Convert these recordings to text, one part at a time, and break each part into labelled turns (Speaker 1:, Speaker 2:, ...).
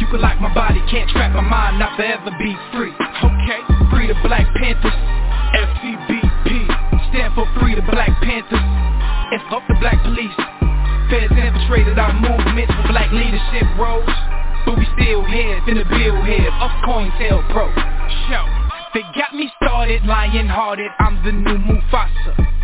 Speaker 1: You can lock my body, can't trap my mind, not forever be free. Okay, free the Black Panthers, FCBP, stand for Free the Black Panthers, and fuck the black police. Feds infiltrated our movement for black leadership roles. But we still here, finna build here, up COINTELPRO. Pro. Show, they got me started, lion-hearted, I'm the new Mufasa.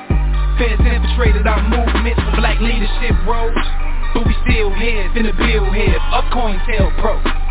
Speaker 1: Feds infiltrated our movement. For black leadership roles But we still here, finna build here. Up COINTELPRO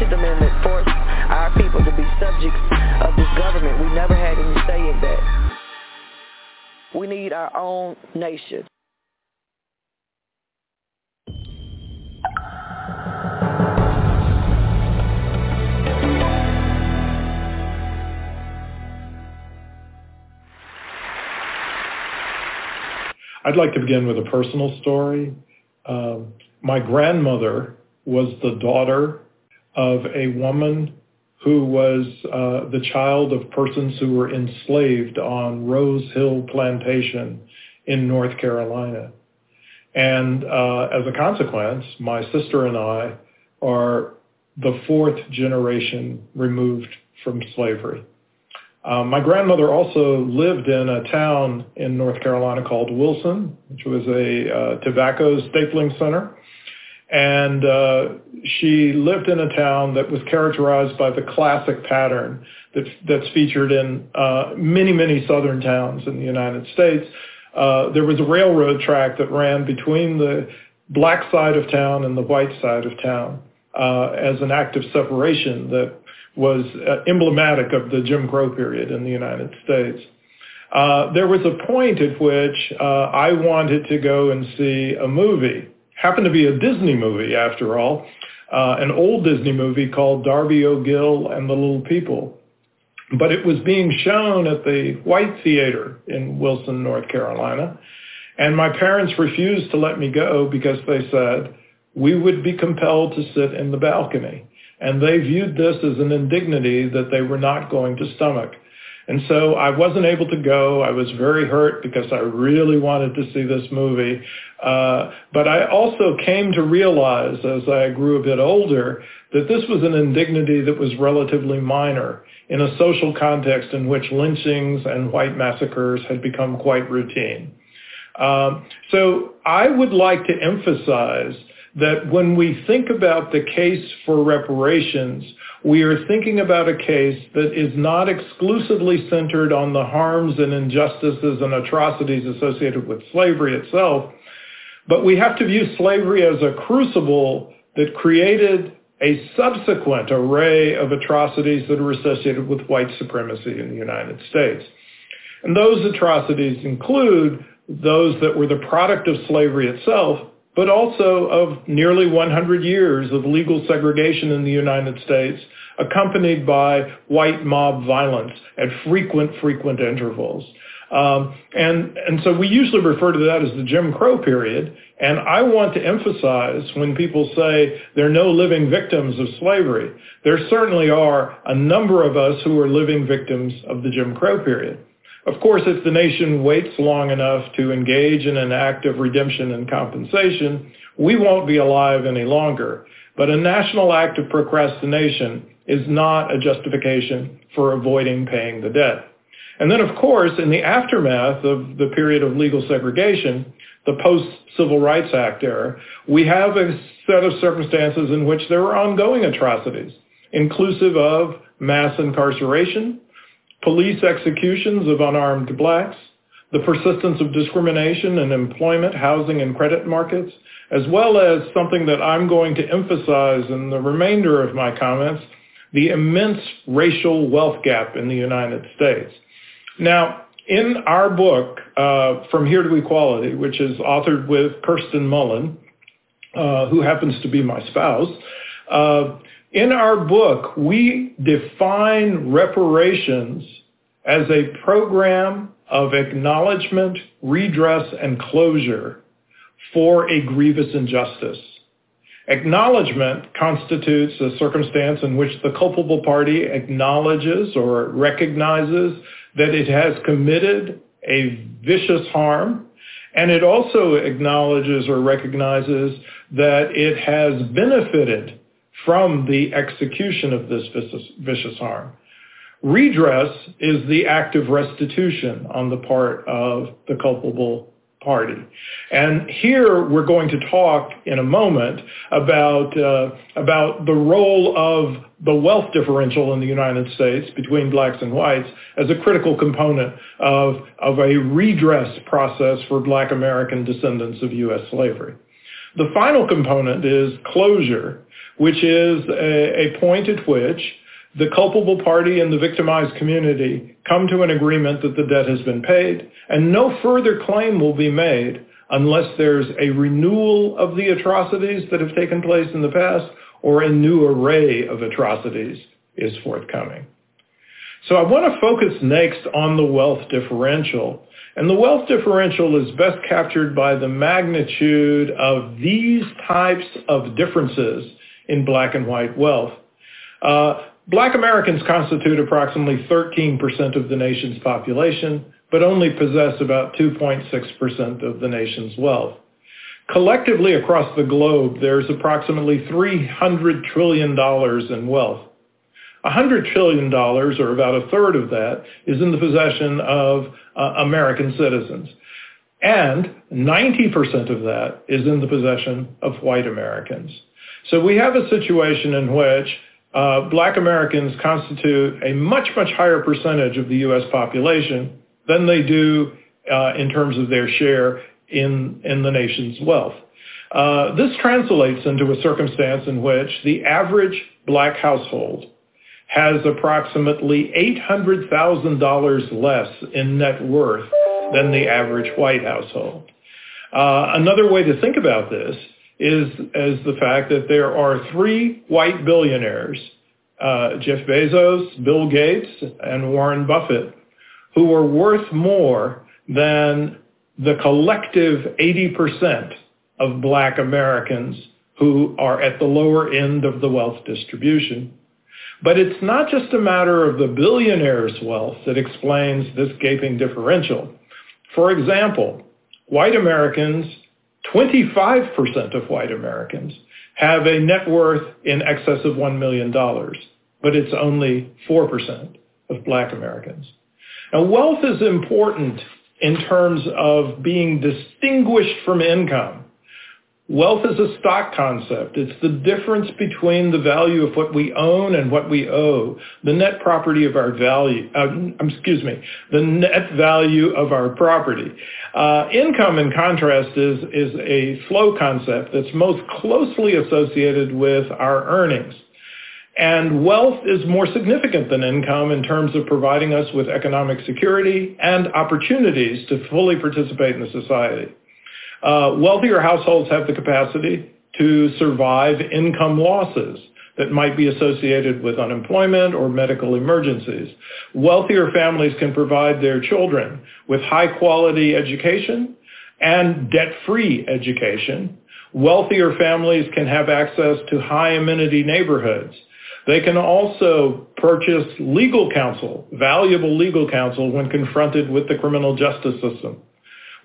Speaker 2: The 14th Amendment forced our people to be subjects of this government. We never had any say in that. We need our own nation.
Speaker 3: I'd like to begin with a personal story. Um, my grandmother was the daughter of a woman who was uh, the child of persons who were enslaved on Rose Hill Plantation in North Carolina. And uh, as a consequence, my sister and I are the fourth generation removed from slavery. Um, my grandmother also lived in a town in North Carolina called Wilson, which was a uh, tobacco stapling center. And uh, she lived in a town that was characterized by the classic pattern that, that's featured in uh, many, many southern towns in the United States. Uh, there was a railroad track that ran between the black side of town and the white side of town uh, as an act of separation that was uh, emblematic of the Jim Crow period in the United States. uh, there was a point at which I wanted to go and see a movie. Happened to be a Disney movie, after all, uh, an old Disney movie called Darby O'Gill and the Little People. But it was being shown at the White Theater in Wilson, North Carolina. And my parents refused to let me go because they said we would be compelled to sit in the balcony. And they viewed this as an indignity that they were not going to stomach. And so I wasn't able to go. I was very hurt because I really wanted to see this movie. Uh, but I also came to realize as I grew a bit older that this was an indignity that was relatively minor in a social context in which lynchings and white massacres had become quite routine. Um, so I would like to emphasize that when we think about the case for reparations, we are thinking about a case that is not exclusively centered on the harms and injustices and atrocities associated with slavery itself, but we have to view slavery as a crucible that created a subsequent array of atrocities that are associated with white supremacy in the United States. And those atrocities include those that were the product of slavery itself, but also of nearly 100 years of legal segregation in the United States, accompanied by white mob violence at frequent, frequent intervals. Um, and, and so we usually refer to that as the Jim Crow period. And I want to emphasize when people say there are no living victims of slavery, there certainly are a number of us who are living victims of the Jim Crow period. Of course, if the nation waits long enough to engage in an act of redemption and compensation, we won't be alive any longer. But a national act of procrastination is not a justification for avoiding paying the debt. And then, of course, in the aftermath of the period of legal segregation, the post-Civil Rights Act era, we have a set of circumstances in which there are ongoing atrocities, inclusive of mass incarceration, police executions of unarmed blacks, the persistence of discrimination in employment, housing, and credit markets, as well as something that I'm going to emphasize in the remainder of my comments, the immense racial wealth gap in the United States. Now, in our book, uh, From Here to Equality, which is authored with Kirsten Mullen, uh, who happens to be my spouse, uh, in our book, we define reparations as a program of acknowledgement, redress, and closure for a grievous injustice. Acknowledgement constitutes a circumstance in which the culpable party acknowledges or recognizes that it has committed a vicious harm, and it also acknowledges or recognizes that it has benefited from the execution of this vicious, vicious harm. Redress is the act of restitution on the part of the culpable party. And here we're going to talk in a moment about, uh, about the role of the wealth differential in the United States between blacks and whites as a critical component of, of a redress process for black American descendants of U.S. slavery. The final component is closure, which is a, point at which the culpable party and the victimized community come to an agreement that the debt has been paid, and no further claim will be made unless there's a renewal of the atrocities that have taken place in the past or a new array of atrocities is forthcoming. So I want to focus next on the wealth differential. And the wealth differential is best captured by the magnitude of these types of differences in black and white wealth. Uh, black Americans constitute approximately 13% of the nation's population, but only possess about 2.6% of the nation's wealth. Collectively across the globe, there's approximately $300 trillion in wealth. $100 trillion, or about a third of that, is in the possession of uh, American citizens. And 90% of that is in the possession of white Americans. So we have a situation in which uh, black Americans constitute a much, much higher percentage of the U.S. population than they do uh, in terms of their share in, in the nation's wealth. Uh, this translates into a circumstance in which the average black household has approximately $800,000 less in net worth than the average white household. Uh, another way to think about this is the fact that there are three white billionaires, uh, Jeff Bezos, Bill Gates, and Warren Buffett, who are worth more than the collective 80% of black Americans who are at the lower end of the wealth distribution. But it's not just a matter of the billionaire's wealth that explains this gaping differential. For example, white Americans, 25% of white Americans, have a net worth in excess of $1 million, but it's only 4% of black Americans. Now, wealth is important in terms of being distinguished from income. Wealth is a stock concept. It's the difference between the value of what we own and what we owe, the net property of our value, uh, excuse me, the net value of our property. Uh, income, in contrast, is, is a flow concept that's most closely associated with our earnings. And wealth is more significant than income in terms of providing us with economic security and opportunities to fully participate in the society. Uh, wealthier households have the capacity to survive income losses that might be associated with unemployment or medical emergencies. Wealthier families can provide their children with high quality education and debt-free education. Wealthier families can have access to high amenity neighborhoods. They can also purchase legal counsel, valuable legal counsel when confronted with the criminal justice system.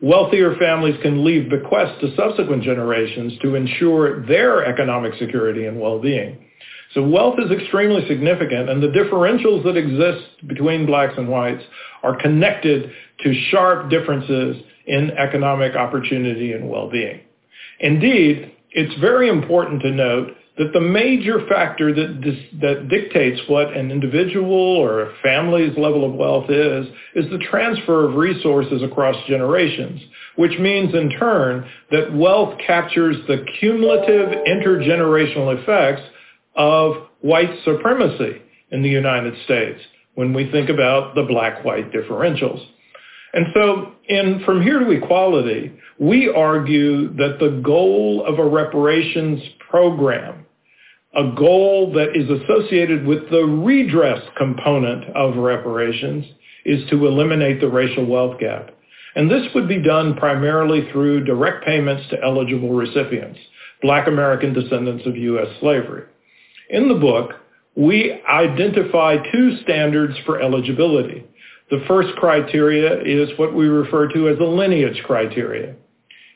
Speaker 3: Wealthier families can leave bequests to subsequent generations to ensure their economic security and well-being. So wealth is extremely significant, and the differentials that exist between blacks and whites are connected to sharp differences in economic opportunity and well-being. Indeed, it's very important to note that the major factor that, dis, that dictates what an individual or a family's level of wealth is, is the transfer of resources across generations, which means in turn that wealth captures the cumulative intergenerational effects of white supremacy in the United States when we think about the black-white differentials. And so in From Here to Equality, we argue that the goal of a reparations program a goal that is associated with the redress component of reparations is to eliminate the racial wealth gap. And this would be done primarily through direct payments to eligible recipients, black American descendants of U.S. slavery. In the book, we identify two standards for eligibility. The first criteria is what we refer to as a lineage criteria.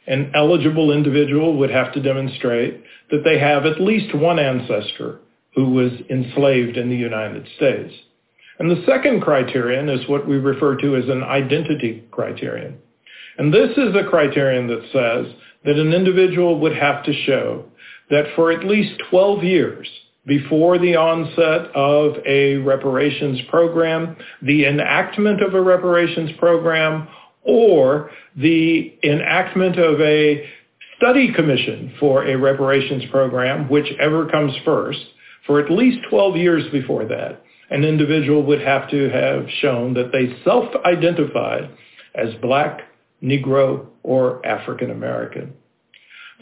Speaker 3: An eligible individual would have to demonstrate that they have at least one ancestor who was enslaved in the United States. And the second criterion is what we refer to as an identity criterion. And this is a criterion that says that an individual would have to show that for at least 12 years before the onset of a reparations program, the enactment of a reparations program, or the enactment of a study commission for a reparations program, whichever comes first, for at least 12 years before that, an individual would have to have shown that they self-identified as black, Negro, or African American.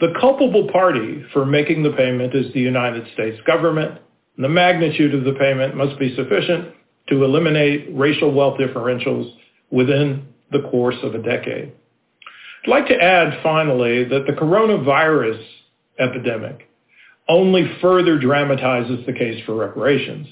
Speaker 3: The culpable party for making the payment is the United States government. The magnitude of the payment must be sufficient to eliminate racial wealth differentials within the course of a decade. I'd like to add finally that the coronavirus epidemic only further dramatizes the case for reparations.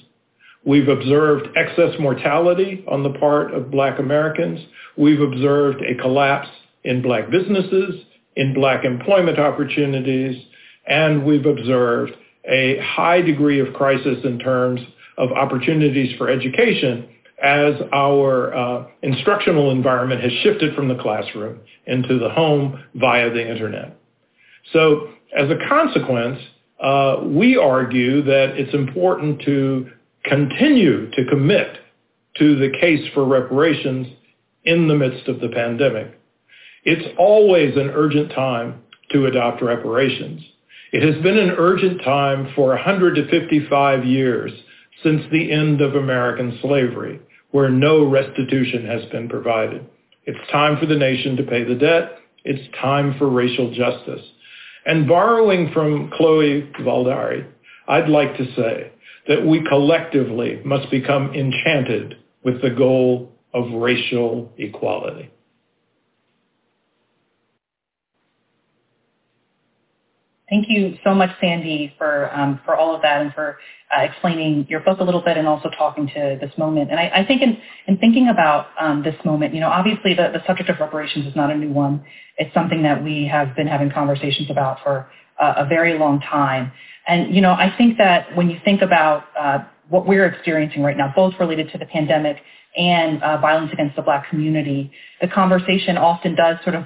Speaker 3: We've observed excess mortality on the part of black Americans. We've observed a collapse in black businesses, in black employment opportunities, and we've observed a high degree of crisis in terms of opportunities for education as our uh, instructional environment has shifted from the classroom into the home via the internet. So as a consequence, uh, we argue that it's important to continue to commit to the case for reparations in the midst of the pandemic. It's always an urgent time to adopt reparations. It has been an urgent time for 155 years since the end of American slavery, where no restitution has been provided. It's time for the nation to pay the debt. It's time for racial justice. And borrowing from Chloe Valdary, I'd like to say that we collectively must become enchanted with the goal of racial equality.
Speaker 4: Thank you so much, Sandy, for um, for all of that and for uh, explaining your book a little bit and also talking to this moment. And I, I think in, in thinking about um, this moment, you know, obviously the, the subject of reparations is not a new one. It's something that we have been having conversations about for uh, a very long time. And, you know, I think that when you think about uh, what we're experiencing right now, both related to the pandemic and uh, violence against the black community, the conversation often does sort of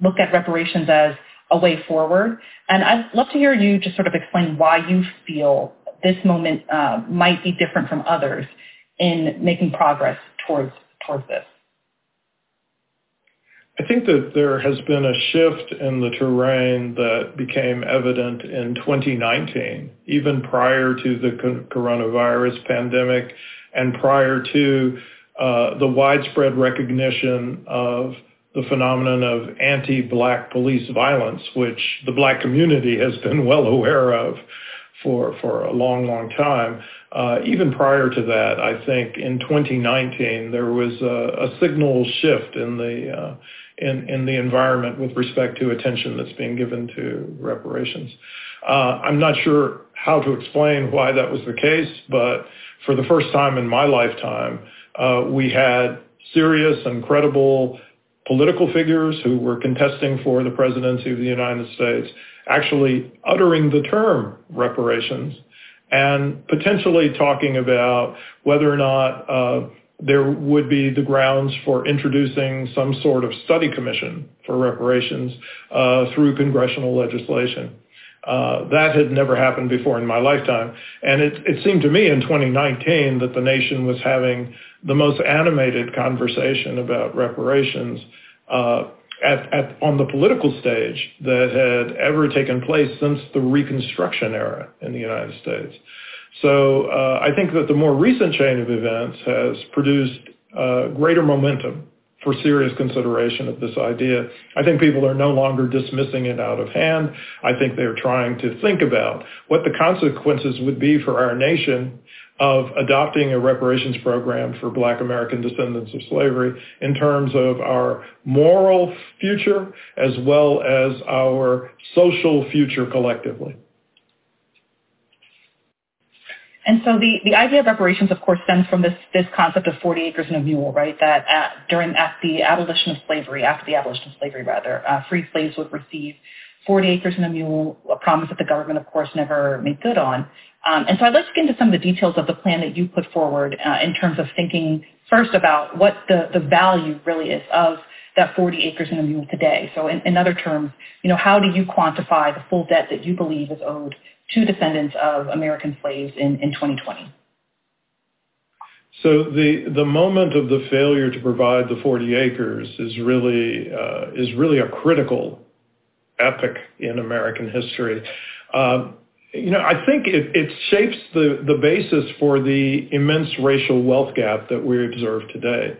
Speaker 4: look at reparations as a way forward. And I'd love to hear you just sort of explain why you feel this moment uh, might be different from others in making progress towards towards this.
Speaker 3: I think that there has been a shift in the terrain that became evident in 2019, even prior to the coronavirus pandemic and prior to uh, the widespread recognition of the phenomenon of anti-black police violence, which the black community has been well aware of for, for a long, long time. Uh, even prior to that, I think in 2019 there was a, a signal shift in the uh, in, in the environment with respect to attention that's being given to reparations. Uh, I'm not sure how to explain why that was the case, but for the first time in my lifetime, uh, we had serious and credible political figures who were contesting for the presidency of the United States actually uttering the term reparations and potentially talking about whether or not uh, there would be the grounds for introducing some sort of study commission for reparations uh, through congressional legislation. Uh, that had never happened before in my lifetime. And it, it seemed to me in 2019 that the nation was having the most animated conversation about reparations uh, at, at, on the political stage that had ever taken place since the Reconstruction era in the United States. So uh, I think that the more recent chain of events has produced uh, greater momentum for serious consideration of this idea. I think people are no longer dismissing it out of hand. I think they're trying to think about what the consequences would be for our nation of adopting a reparations program for black American descendants of slavery in terms of our moral future as well as our social future collectively.
Speaker 4: And so the, the idea of reparations, of course, stems from this, this concept of 40 acres and a mule, right? That at, during at the abolition of slavery, after the abolition of slavery, rather, uh, free slaves would receive 40 acres and a mule, a promise that the government, of course, never made good on. Um, and so I'd like to get into some of the details of the plan that you put forward uh, in terms of thinking first about what the, the value really is of that 40 acres and a mule today. So in, in other terms, you know, how do you quantify the full debt that you believe is owed to descendants of American slaves in, in 2020?
Speaker 3: So the the moment of the failure to provide the 40 acres is really uh, is really a critical epic in American history. Uh, you know, I think it, it shapes the, the basis for the immense racial wealth gap that we observe today.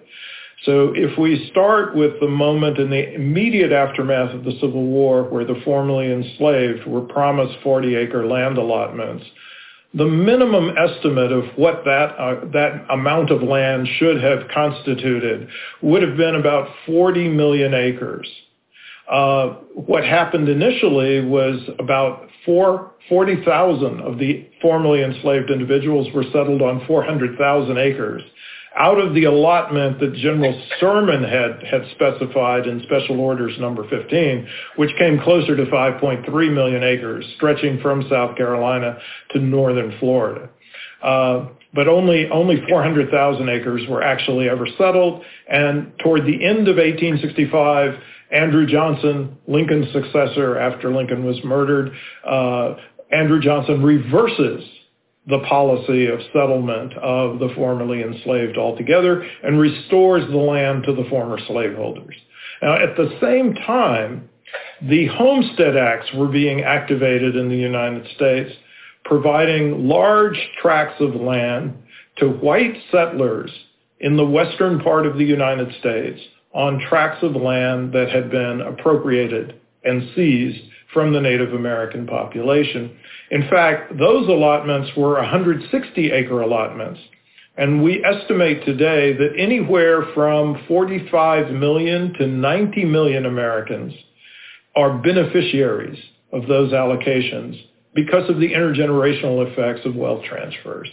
Speaker 3: So if we start with the moment in the immediate aftermath of the Civil War where the formerly enslaved were promised 40-acre land allotments, the minimum estimate of what that, uh, that amount of land should have constituted would have been about 40 million acres. Uh, what happened initially was about 40,000 of the formerly enslaved individuals were settled on 400,000 acres out of the allotment that General Sherman had, had specified in Special Orders number 15, which came closer to 5.3 million acres, stretching from South Carolina to northern Florida. Uh, but only, only 400,000 acres were actually ever settled. And toward the end of 1865, Andrew Johnson, Lincoln's successor after Lincoln was murdered, uh, Andrew Johnson reverses the policy of settlement of the formerly enslaved altogether and restores the land to the former slaveholders. Now, at the same time, the Homestead Acts were being activated in the United States, providing large tracts of land to white settlers in the western part of the United States on tracts of land that had been appropriated and seized from the Native American population. In fact, those allotments were 160 acre allotments. And we estimate today that anywhere from 45 million to 90 million Americans are beneficiaries of those allocations because of the intergenerational effects of wealth transfers.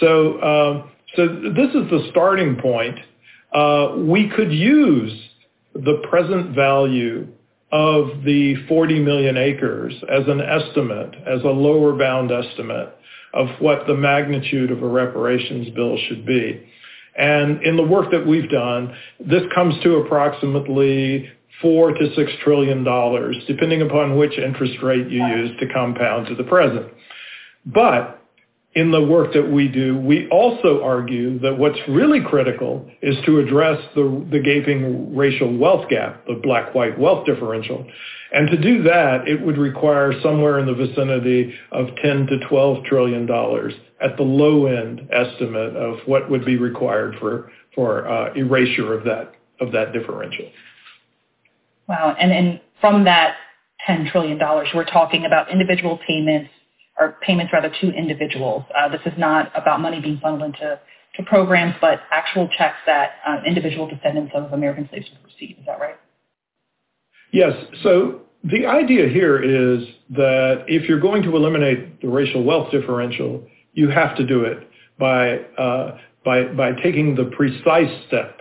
Speaker 3: So, uh, so this is the starting point. Uh, we could use the present value of the 40 million acres as an estimate, as a lower bound estimate of what the magnitude of a reparations bill should be. And in the work that we've done, this comes to approximately four to six trillion dollars, depending upon which interest rate you use to compound to the present. But in the work that we do, we also argue that what's really critical is to address the, the gaping racial wealth gap, the black-white wealth differential. And to do that, it would require somewhere in the vicinity of 10 to 12 trillion dollars at the low end estimate of what would be required for, for uh, erasure of that, of that differential.
Speaker 4: Wow. And, and from that $10 trillion, we're talking about individual payments or payments rather to individuals. Uh, this is not about money being funneled into to programs, but actual checks that uh, individual descendants of American slaves would receive. Is that right?
Speaker 3: Yes. So the idea here is that if you're going to eliminate the racial wealth differential, you have to do it by uh, by by taking the precise step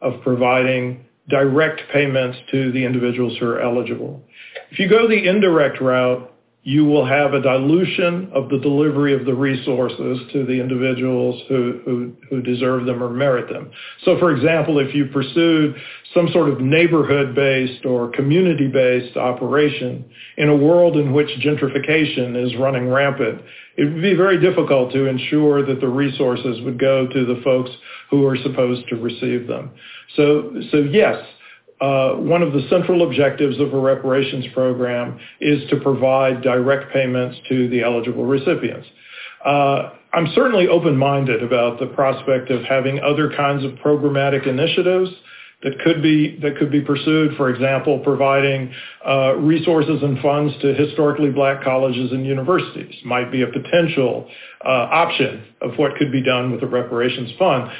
Speaker 3: of providing direct payments to the individuals who are eligible. If you go the indirect route, you will have a dilution of the delivery of the resources to the individuals who, who, who, deserve them or merit them. So for example, if you pursued some sort of neighborhood-based or community-based operation in a world in which gentrification is running rampant, it would be very difficult to ensure that the resources would go to the folks who are supposed to receive them. So, so yes, uh, one of the central objectives of a reparations program is to provide direct payments to the eligible recipients. Uh, I'm certainly open-minded about the prospect of having other kinds of programmatic initiatives that could be that could be pursued. For example, providing uh, resources and funds to historically black colleges and universities might be a potential uh, option of what could be done with the reparations fund.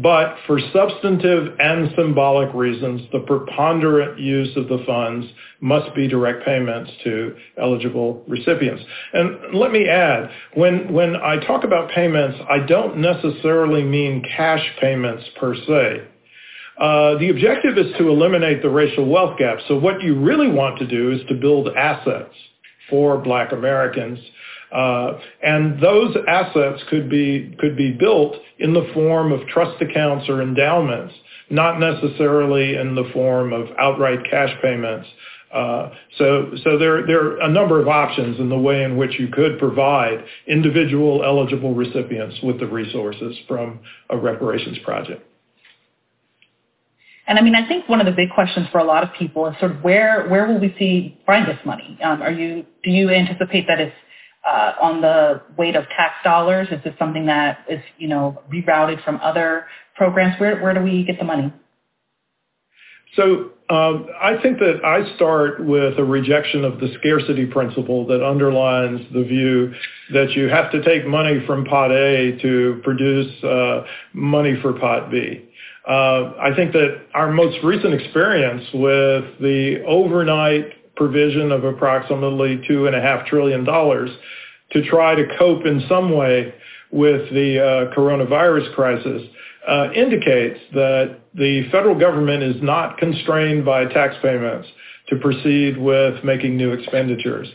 Speaker 3: But for substantive and symbolic reasons, the preponderant use of the funds must be direct payments to eligible recipients. And let me add, when, when I talk about payments, I don't necessarily mean cash payments per se. Uh, the objective is to eliminate the racial wealth gap. So what you really want to do is to build assets for black Americans uh, and those assets could be could be built in the form of trust accounts or endowments, not necessarily in the form of outright cash payments. Uh, so, so there, there are a number of options in the way in which you could provide individual eligible recipients with the resources from a reparations project.
Speaker 4: And I mean, I think one of the big questions for a lot of people is sort of where where will we see find this money? Um, are you do you anticipate that it's uh, on the weight of tax dollars? Is this something that is, you know, rerouted from other programs? Where, where do we get the money?
Speaker 3: So um, I think that I start with a rejection of the scarcity principle that underlines the view that you have to take money from pot A to produce uh, money for pot B. Uh, I think that our most recent experience with the overnight provision of approximately $2.5 trillion to try to cope in some way with the uh, coronavirus crisis uh, indicates that the federal government is not constrained by tax payments to proceed with making new expenditures.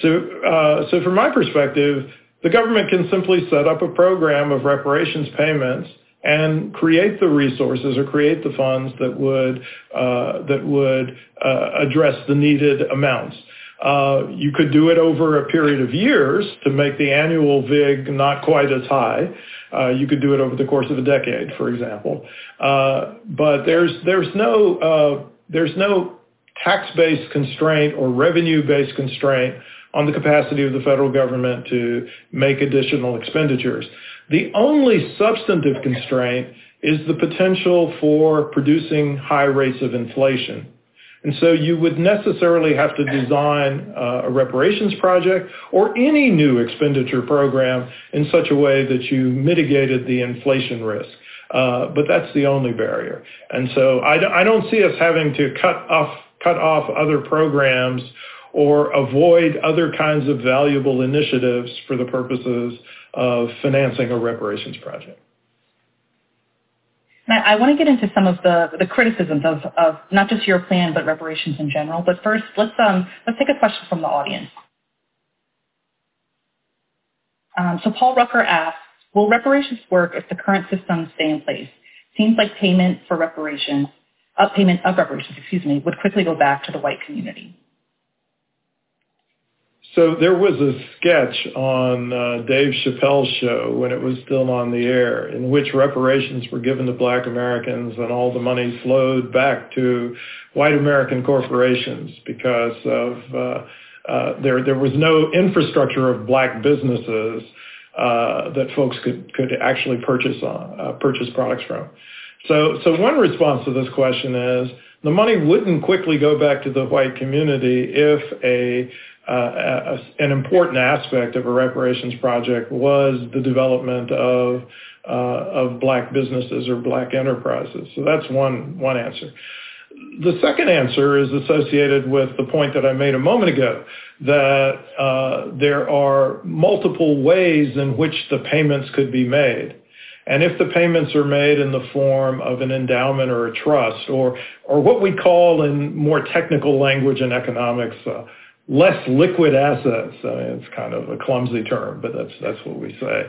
Speaker 3: So, uh, so from my perspective, the government can simply set up a program of reparations payments and create the resources or create the funds that would uh, that would uh, address the needed amounts. Uh, you could do it over a period of years to make the annual VIG not quite as high. Uh, you could do it over the course of a decade, for example. Uh, but there's there's no uh, there's no tax-based constraint or revenue-based constraint on the capacity of the federal government to make additional expenditures. The only substantive constraint is the potential for producing high rates of inflation. And so you would necessarily have to design uh, a reparations project or any new expenditure program in such a way that you mitigated the inflation risk. Uh, but that's the only barrier. And so I, I don't see us having to cut off, cut off other programs or avoid other kinds of valuable initiatives for the purposes of financing a reparations project.
Speaker 4: I, want to get into some of the, the criticisms of, of not just your plan, but reparations in general. But first, let's, um, let's take a question from the audience. Um, so Paul Rucker asks, will reparations work if the current systems stay in place? Seems like payment for reparations, uh, payment of reparations, excuse me, would quickly go back to the white community.
Speaker 3: So there was a sketch on uh, Dave Chappelle's show when it was still on the air in which reparations were given to black Americans and all the money flowed back to white American corporations because of uh, uh, there there was no infrastructure of black businesses uh, that folks could could actually purchase on, uh, purchase products from. So so one response to this question is the money wouldn't quickly go back to the white community if a an important aspect of a reparations project was the development of uh, of black businesses or black enterprises. So that's one one answer. The second answer is associated with the point that I made a moment ago, that uh, there are multiple ways in which the payments could be made. And if the payments are made in the form of an endowment or a trust, or, or what we call in more technical language in economics, uh, less liquid assets. I mean, it's kind of a clumsy term, but that's that's what we say.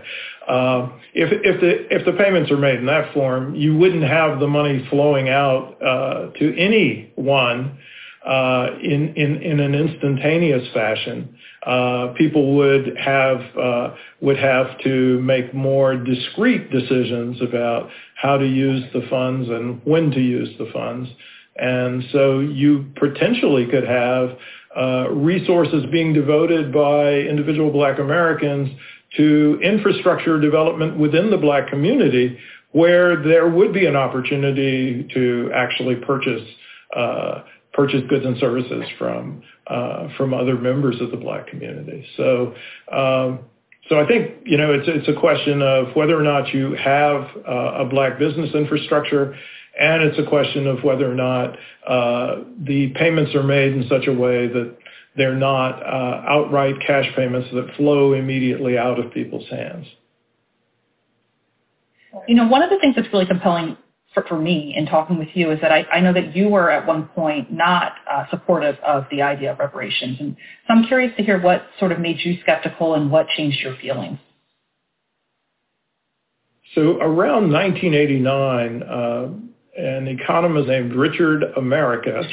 Speaker 3: Uh, if if the if the payments are made in that form, you wouldn't have the money flowing out uh, to anyone uh, in in in an instantaneous fashion. Uh, people would have uh, would have to make more discrete decisions about how to use the funds and when to use the funds. And so you potentially could have uh, resources being devoted by individual black Americans to infrastructure development within the black community where there would be an opportunity to actually purchase uh, purchase goods and services from uh, from other members of the black community. So um, so I think you know it's it's a question of whether or not you have uh, a black business infrastructure and it's a question of whether or not uh, the payments are made in such a way that they're not uh, outright cash payments that flow immediately out of people's hands.
Speaker 4: You know, one of the things that's really compelling for, for me in talking with you is that I, I know that you were at one point not uh, supportive of the idea of reparations. And so I'm curious to hear what sort of made you skeptical and what changed your feelings.
Speaker 3: So around 1989, uh, an economist named Richard America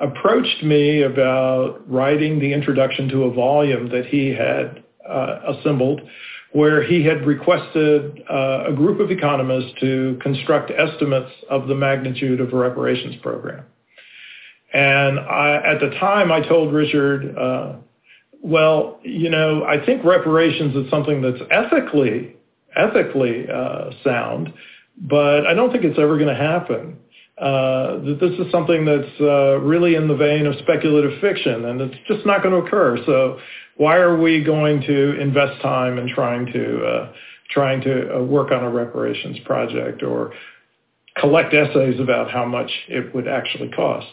Speaker 3: approached me about writing the introduction to a volume that he had uh, assembled where he had requested uh, a group of economists to construct estimates of the magnitude of a reparations program. And I, at the time, I told Richard, uh, well, you know, I think reparations is something that's ethically, ethically uh, sound, but I don't think it's ever going to happen. Uh, this is something that's uh, really in the vein of speculative fiction, and it's just not going to occur. So why are we going to invest time in trying to uh, trying to uh, work on a reparations project or collect essays about how much it would actually cost?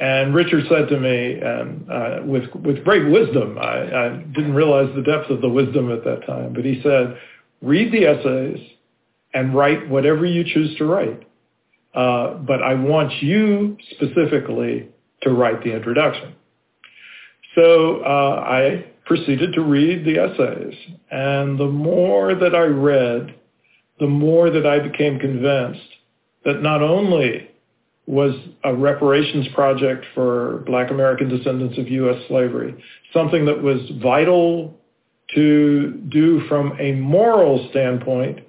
Speaker 3: And Richard said to me, and uh, with with great wisdom, I, I didn't realize the depth of the wisdom at that time, but he said, read the essays and write whatever you choose to write. Uh, but I want you specifically to write the introduction. So uh, I proceeded to read the essays. And the more that I read, the more that I became convinced that not only was a reparations project for black American descendants of U.S. slavery, something that was vital to do from a moral standpoint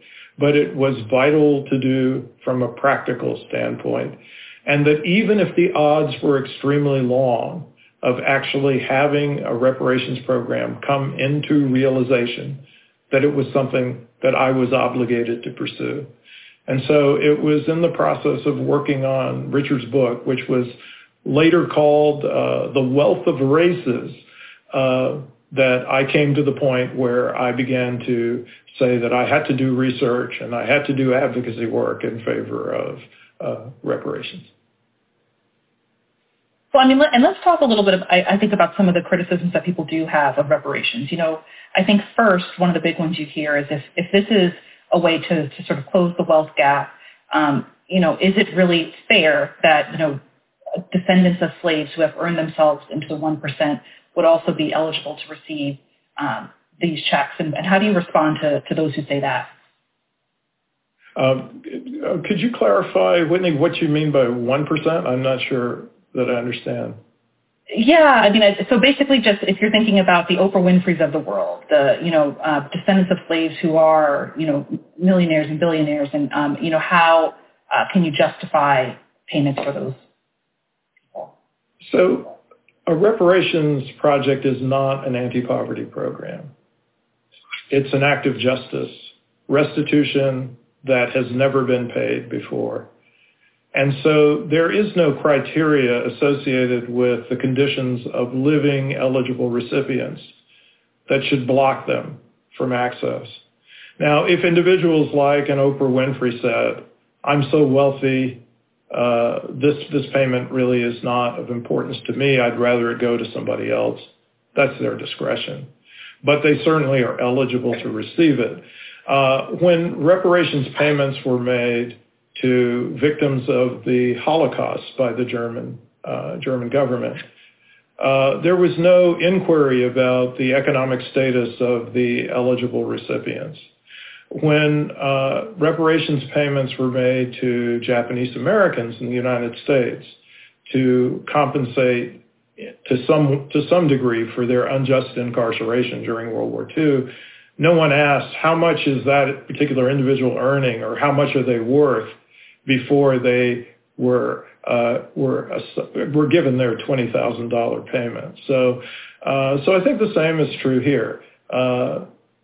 Speaker 3: but it was vital to do from a practical standpoint. And that even if the odds were extremely long, of actually having a reparations program come into realization that it was something that I was obligated to pursue. And so it was in the process of working on Richard's book, which was later called uh, The Wealth of Races, uh, that I came to the point where I began to say that I had to do research and I had to do advocacy work in favor of uh, reparations.
Speaker 4: Well, I mean, and let's talk a little bit, of, I, I think, about some of the criticisms that people do have of reparations. You know, I think first, one of the big ones you hear is if, if this is a way to, to sort of close the wealth gap, um, you know, is it really fair that, you know, descendants of slaves who have earned themselves into the 1% would also be eligible to receive um, these checks? And, and, how do you respond to, to those who say that?
Speaker 3: Um, could you clarify, Whitney, what you mean by 1%? I'm not sure that I understand.
Speaker 4: Yeah, I mean, so basically, just if you're thinking about the Oprah Winfrey's of the world, the you know uh, descendants of slaves who are you know millionaires and billionaires, and um, you know how uh, can you justify payments for those people?
Speaker 3: So, a reparations project is not an anti-poverty program. It's an act of justice, restitution that has never been paid before. And so there is no criteria associated with the conditions of living eligible recipients that should block them from access. Now, if individuals like an Oprah Winfrey said, I'm so wealthy, this, payment really is not of importance to me, I'd rather it go to somebody else, that's their discretion. But they certainly are eligible to receive it. Uh, when reparations payments were made, to victims of the Holocaust by the German uh, German government. Uh, there was no inquiry about the economic status of the eligible recipients. When uh, reparations payments were made to Japanese Americans in the United States to compensate to some to some degree for their unjust incarceration during World War II, no one asked how much is that particular individual earning or how much are they worth before they were uh, were were given their twenty thousand dollar payment. So uh, so I think the same is true here.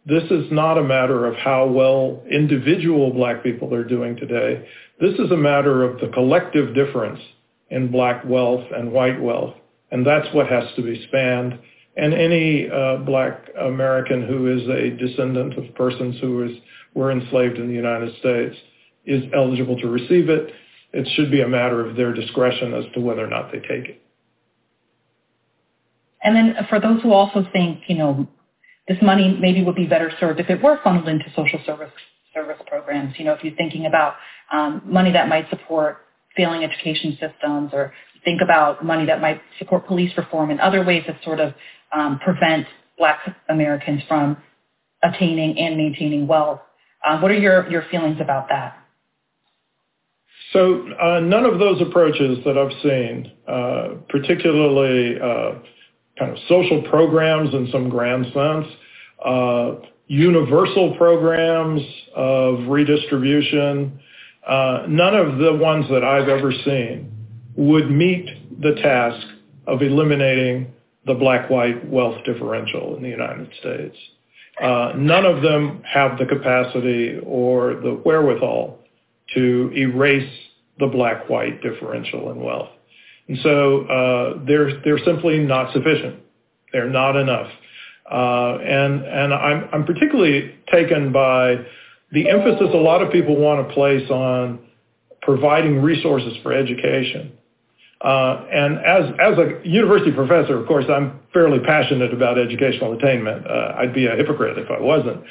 Speaker 3: This is not a matter of how well individual black people are doing today. This is a matter of the collective difference in black wealth and white wealth, and that's what has to be spanned. And any uh, black American who is a descendant of persons who is, were enslaved in the United States is eligible to receive it. It should be a matter of their discretion as to whether or not they take it.
Speaker 4: And then for those who also think, you know, this money maybe would be better served if it were funneled into social service service programs. You know, if you're thinking about um, money that might support failing education systems, or think about money that might support police reform and other ways that sort of um, prevent Black Americans from attaining and maintaining wealth. Uh, what are your, your feelings about that?
Speaker 3: So uh, none of those approaches that I've seen, uh, particularly uh, kind of social programs in some grand sense, uh, universal programs of redistribution, uh, none of the ones that I've ever seen would meet the task of eliminating the black-white wealth differential in the United States. Uh, none of them have the capacity or the wherewithal to erase the black-white differential in wealth. And so uh, they're, they're simply not sufficient. They're not enough. Uh, and and I'm, I'm particularly taken by the emphasis a lot of people want to place on providing resources for education. Uh, and as, as a university professor, of course, I'm fairly passionate about educational attainment. Uh, I'd be a hypocrite if I wasn't.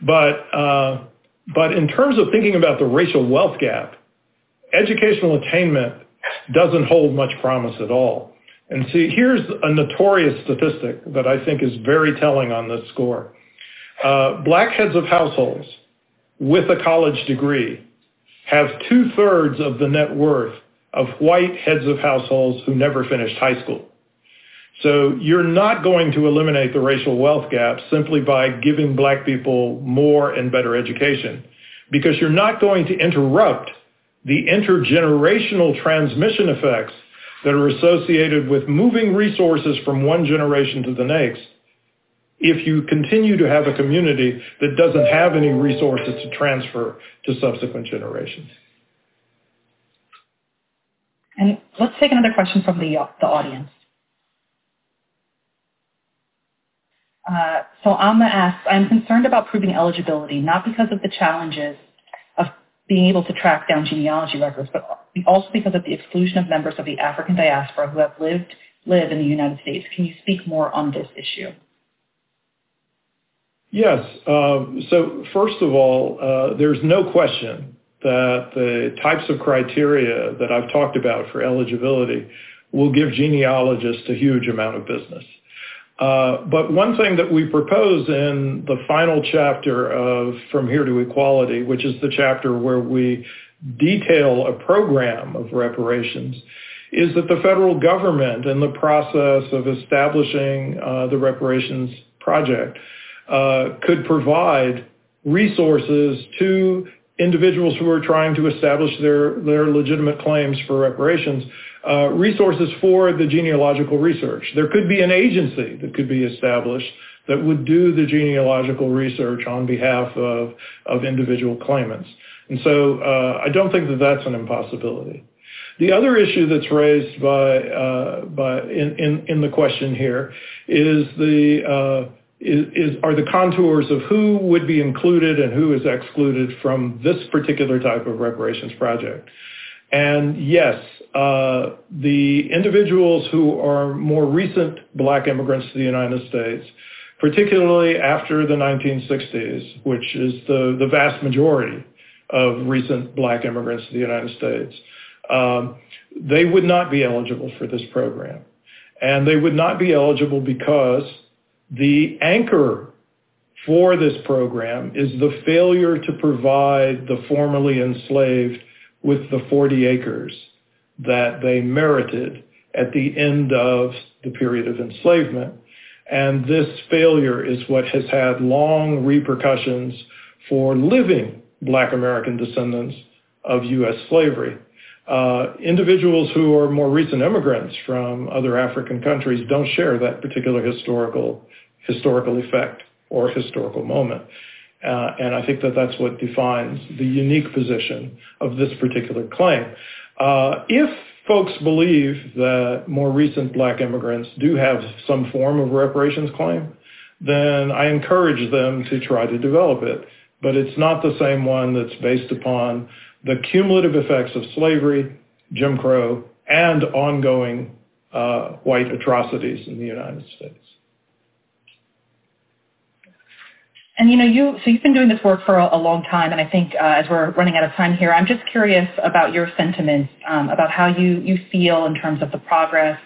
Speaker 3: But uh, but in terms of thinking about the racial wealth gap, educational attainment doesn't hold much promise at all. And see, here's a notorious statistic that I think is very telling on this score. Uh, black heads of households with a college degree have two-thirds of the net worth of white heads of households who never finished high school. So you're not going to eliminate the racial wealth gap simply by giving black people more and better education because you're not going to interrupt the intergenerational transmission effects that are associated with moving resources from one generation to the next if you continue to have a community that doesn't have any resources to transfer to subsequent generations.
Speaker 4: And let's take another question from the, the audience. Uh, so Amma asks, I'm concerned about proving eligibility, not because of the challenges being able to track down genealogy records, but also because of the exclusion of members of the African diaspora who have lived, live in the United States. Can you speak more on this issue?
Speaker 3: Yes. Uh, so first of all, uh, there's no question that the types of criteria that I've talked about for eligibility will give genealogists a huge amount of business. Uh, but one thing that we propose in the final chapter of From Here to Equality, which is the chapter where we detail a program of reparations, is that the federal government in the process of establishing uh, the reparations project uh, could provide resources to individuals who are trying to establish their, their legitimate claims for reparations, uh, resources for the genealogical research. There could be an agency that could be established that would do the genealogical research on behalf of, of individual claimants. And so uh, I don't think that that's an impossibility. The other issue that's raised by, uh, by in, in, in, the question here is the uh, is, is, are the contours of who would be included and who is excluded from this particular type of reparations project. And yes, uh, the individuals who are more recent black immigrants to the United States, particularly after the 1960s, which is the, the vast majority of recent black immigrants to the United States, um, they would not be eligible for this program. And they would not be eligible because the anchor for this program is the failure to provide the formerly enslaved with the 40 acres that they merited at the end of the period of enslavement. And this failure is what has had long repercussions for living black American descendants of U.S. slavery. Uh, individuals who are more recent immigrants from other African countries don't share that particular historical historical effect or historical moment. Uh, and I think that that's what defines the unique position of this particular claim. Uh, if folks believe that more recent black immigrants do have some form of reparations claim, then I encourage them to try to develop it. But it's not the same one that's based upon the cumulative effects of slavery, Jim Crow, and ongoing uh, white atrocities in the United States.
Speaker 4: And you know, you so you've been doing this work for a, a long time, and I think uh, as we're running out of time here, I'm just curious about your sentiments um, about how you you feel in terms of the progress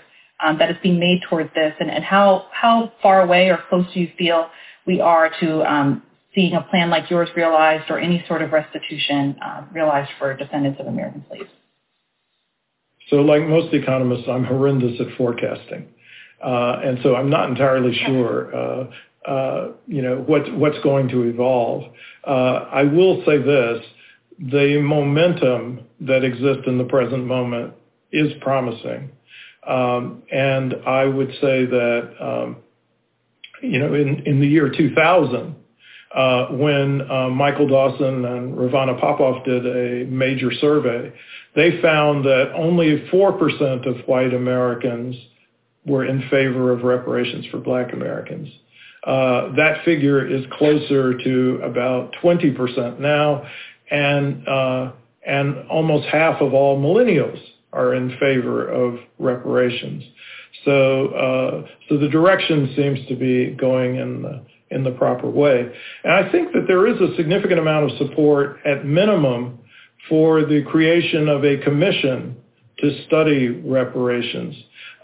Speaker 4: um, that is being made towards this, and, and how how far away or close do you feel we are to um, seeing a plan like yours realized, or any sort of restitution uh, realized for descendants of American slaves?
Speaker 3: So, like most economists, I'm horrendous at forecasting. Uh, and so I'm not entirely sure uh, what's going to evolve. Uh, I will say this, the momentum that exists in the present moment is promising. Um, and I would say that, um, you know, in the year 2000, uh, when Michael Dawson and Rovana Popoff did a major survey, they found that only 4% of white Americans were in favor of reparations for black Americans. Uh, that figure is closer to about 20% now, and uh, and almost half of all millennials are in favor of reparations. So uh, so the direction seems to be going in the in the proper way, and I think that there is a significant amount of support at minimum for the creation of a commission to study reparations.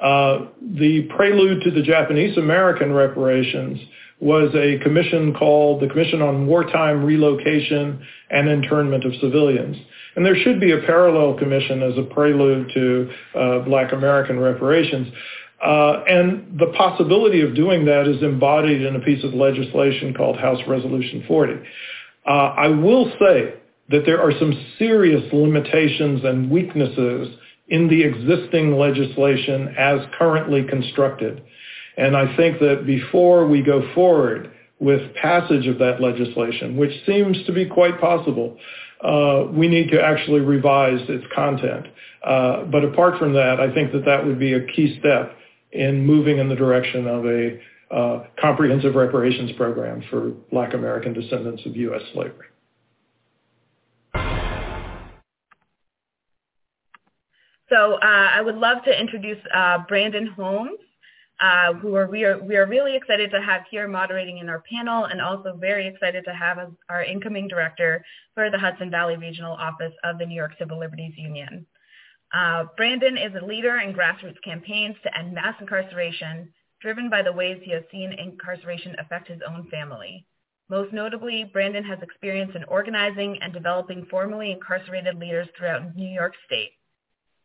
Speaker 3: Uh, the prelude to the Japanese American reparations was a commission called the Commission on Wartime Relocation and Internment of Civilians. And there should be a parallel commission as a prelude to uh, black American reparations. Uh, and the possibility of doing that is embodied in a piece of legislation called House Resolution 40. Uh, I will say that there are some serious limitations and weaknesses in the existing legislation as currently constructed. And I think that before we go forward with passage of that legislation, which seems to be quite possible, uh, we need to actually revise its content. Uh, but apart from that, I think that that would be a key step in moving in the direction of a uh, comprehensive reparations program for black American descendants of U.S. slavery.
Speaker 5: So uh, I would love to introduce uh, Brandon Holmes, uh, who are we, are we are really excited to have here moderating in our panel and also very excited to have our incoming director for the Hudson Valley Regional Office of the New York Civil Liberties Union. Uh, Brandon is a leader in grassroots campaigns to end mass incarceration, driven by the ways he has seen incarceration affect his own family. Most notably, Brandon has experience in organizing and developing formerly incarcerated leaders throughout New York State.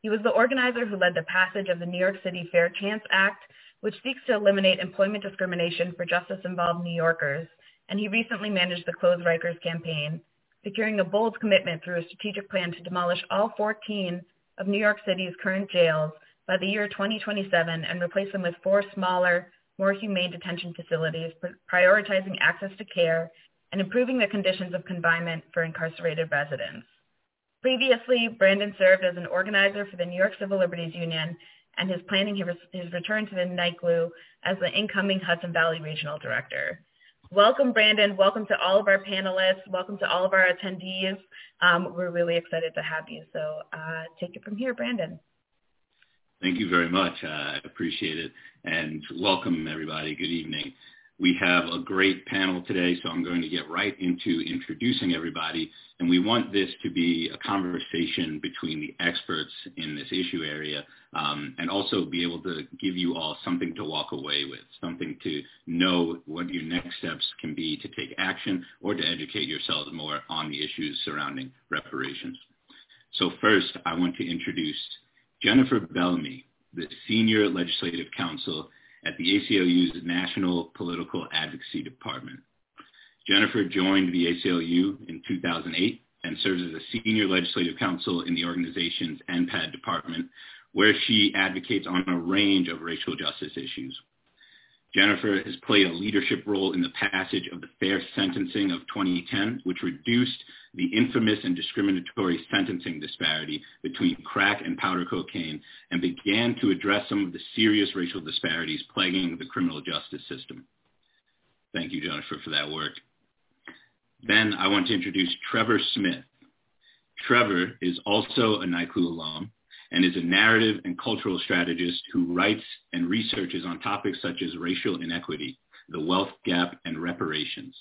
Speaker 5: He was the organizer who led the passage of the New York City Fair Chance Act, which seeks to eliminate employment discrimination for justice-involved New Yorkers, and he recently managed the Close Rikers campaign, securing a bold commitment through a strategic plan to demolish all 14 of New York City's current jails by the year 2027 and replace them with four smaller, more humane detention facilities, prioritizing access to care and improving the conditions of confinement for incarcerated residents. Previously, Brandon served as an organizer for the New York Civil Liberties Union and is planning his return to the NYCLU as the incoming Hudson Valley Regional Director. Welcome, Brandon. Welcome to all of our panelists. Welcome to all of our attendees. Um, we're really excited to have you. So uh, take it from here, Brandon.
Speaker 6: Thank you very much. Uh, I appreciate it. And welcome, everybody. Good evening. We have a great panel today, so I'm going to get right into introducing everybody. And we want this to be a conversation between the experts in this issue area um, and also be able to give you all something to walk away with, something to know what your next steps can be to take action or to educate yourselves more on the issues surrounding reparations. So first, I want to introduce Jennifer Bellamy, the Senior Legislative Counsel at the ACLU's National Political Advocacy Department. Jennifer joined the ACLU in 2008 and serves as a senior legislative counsel in the organization's NPAD department, where she advocates on a range of racial justice issues. Jennifer has played a leadership role in the passage of the Fair Sentencing of 2010, which reduced the infamous and discriminatory sentencing disparity between crack and powder cocaine and began to address some of the serious racial disparities plaguing the criminal justice system. Thank you, Jennifer, for that work. Then I want to introduce Trevor Smith. Trevor is also a NYCLU alum and is a narrative and cultural strategist who writes and researches on topics such as racial inequity, the wealth gap, and reparations.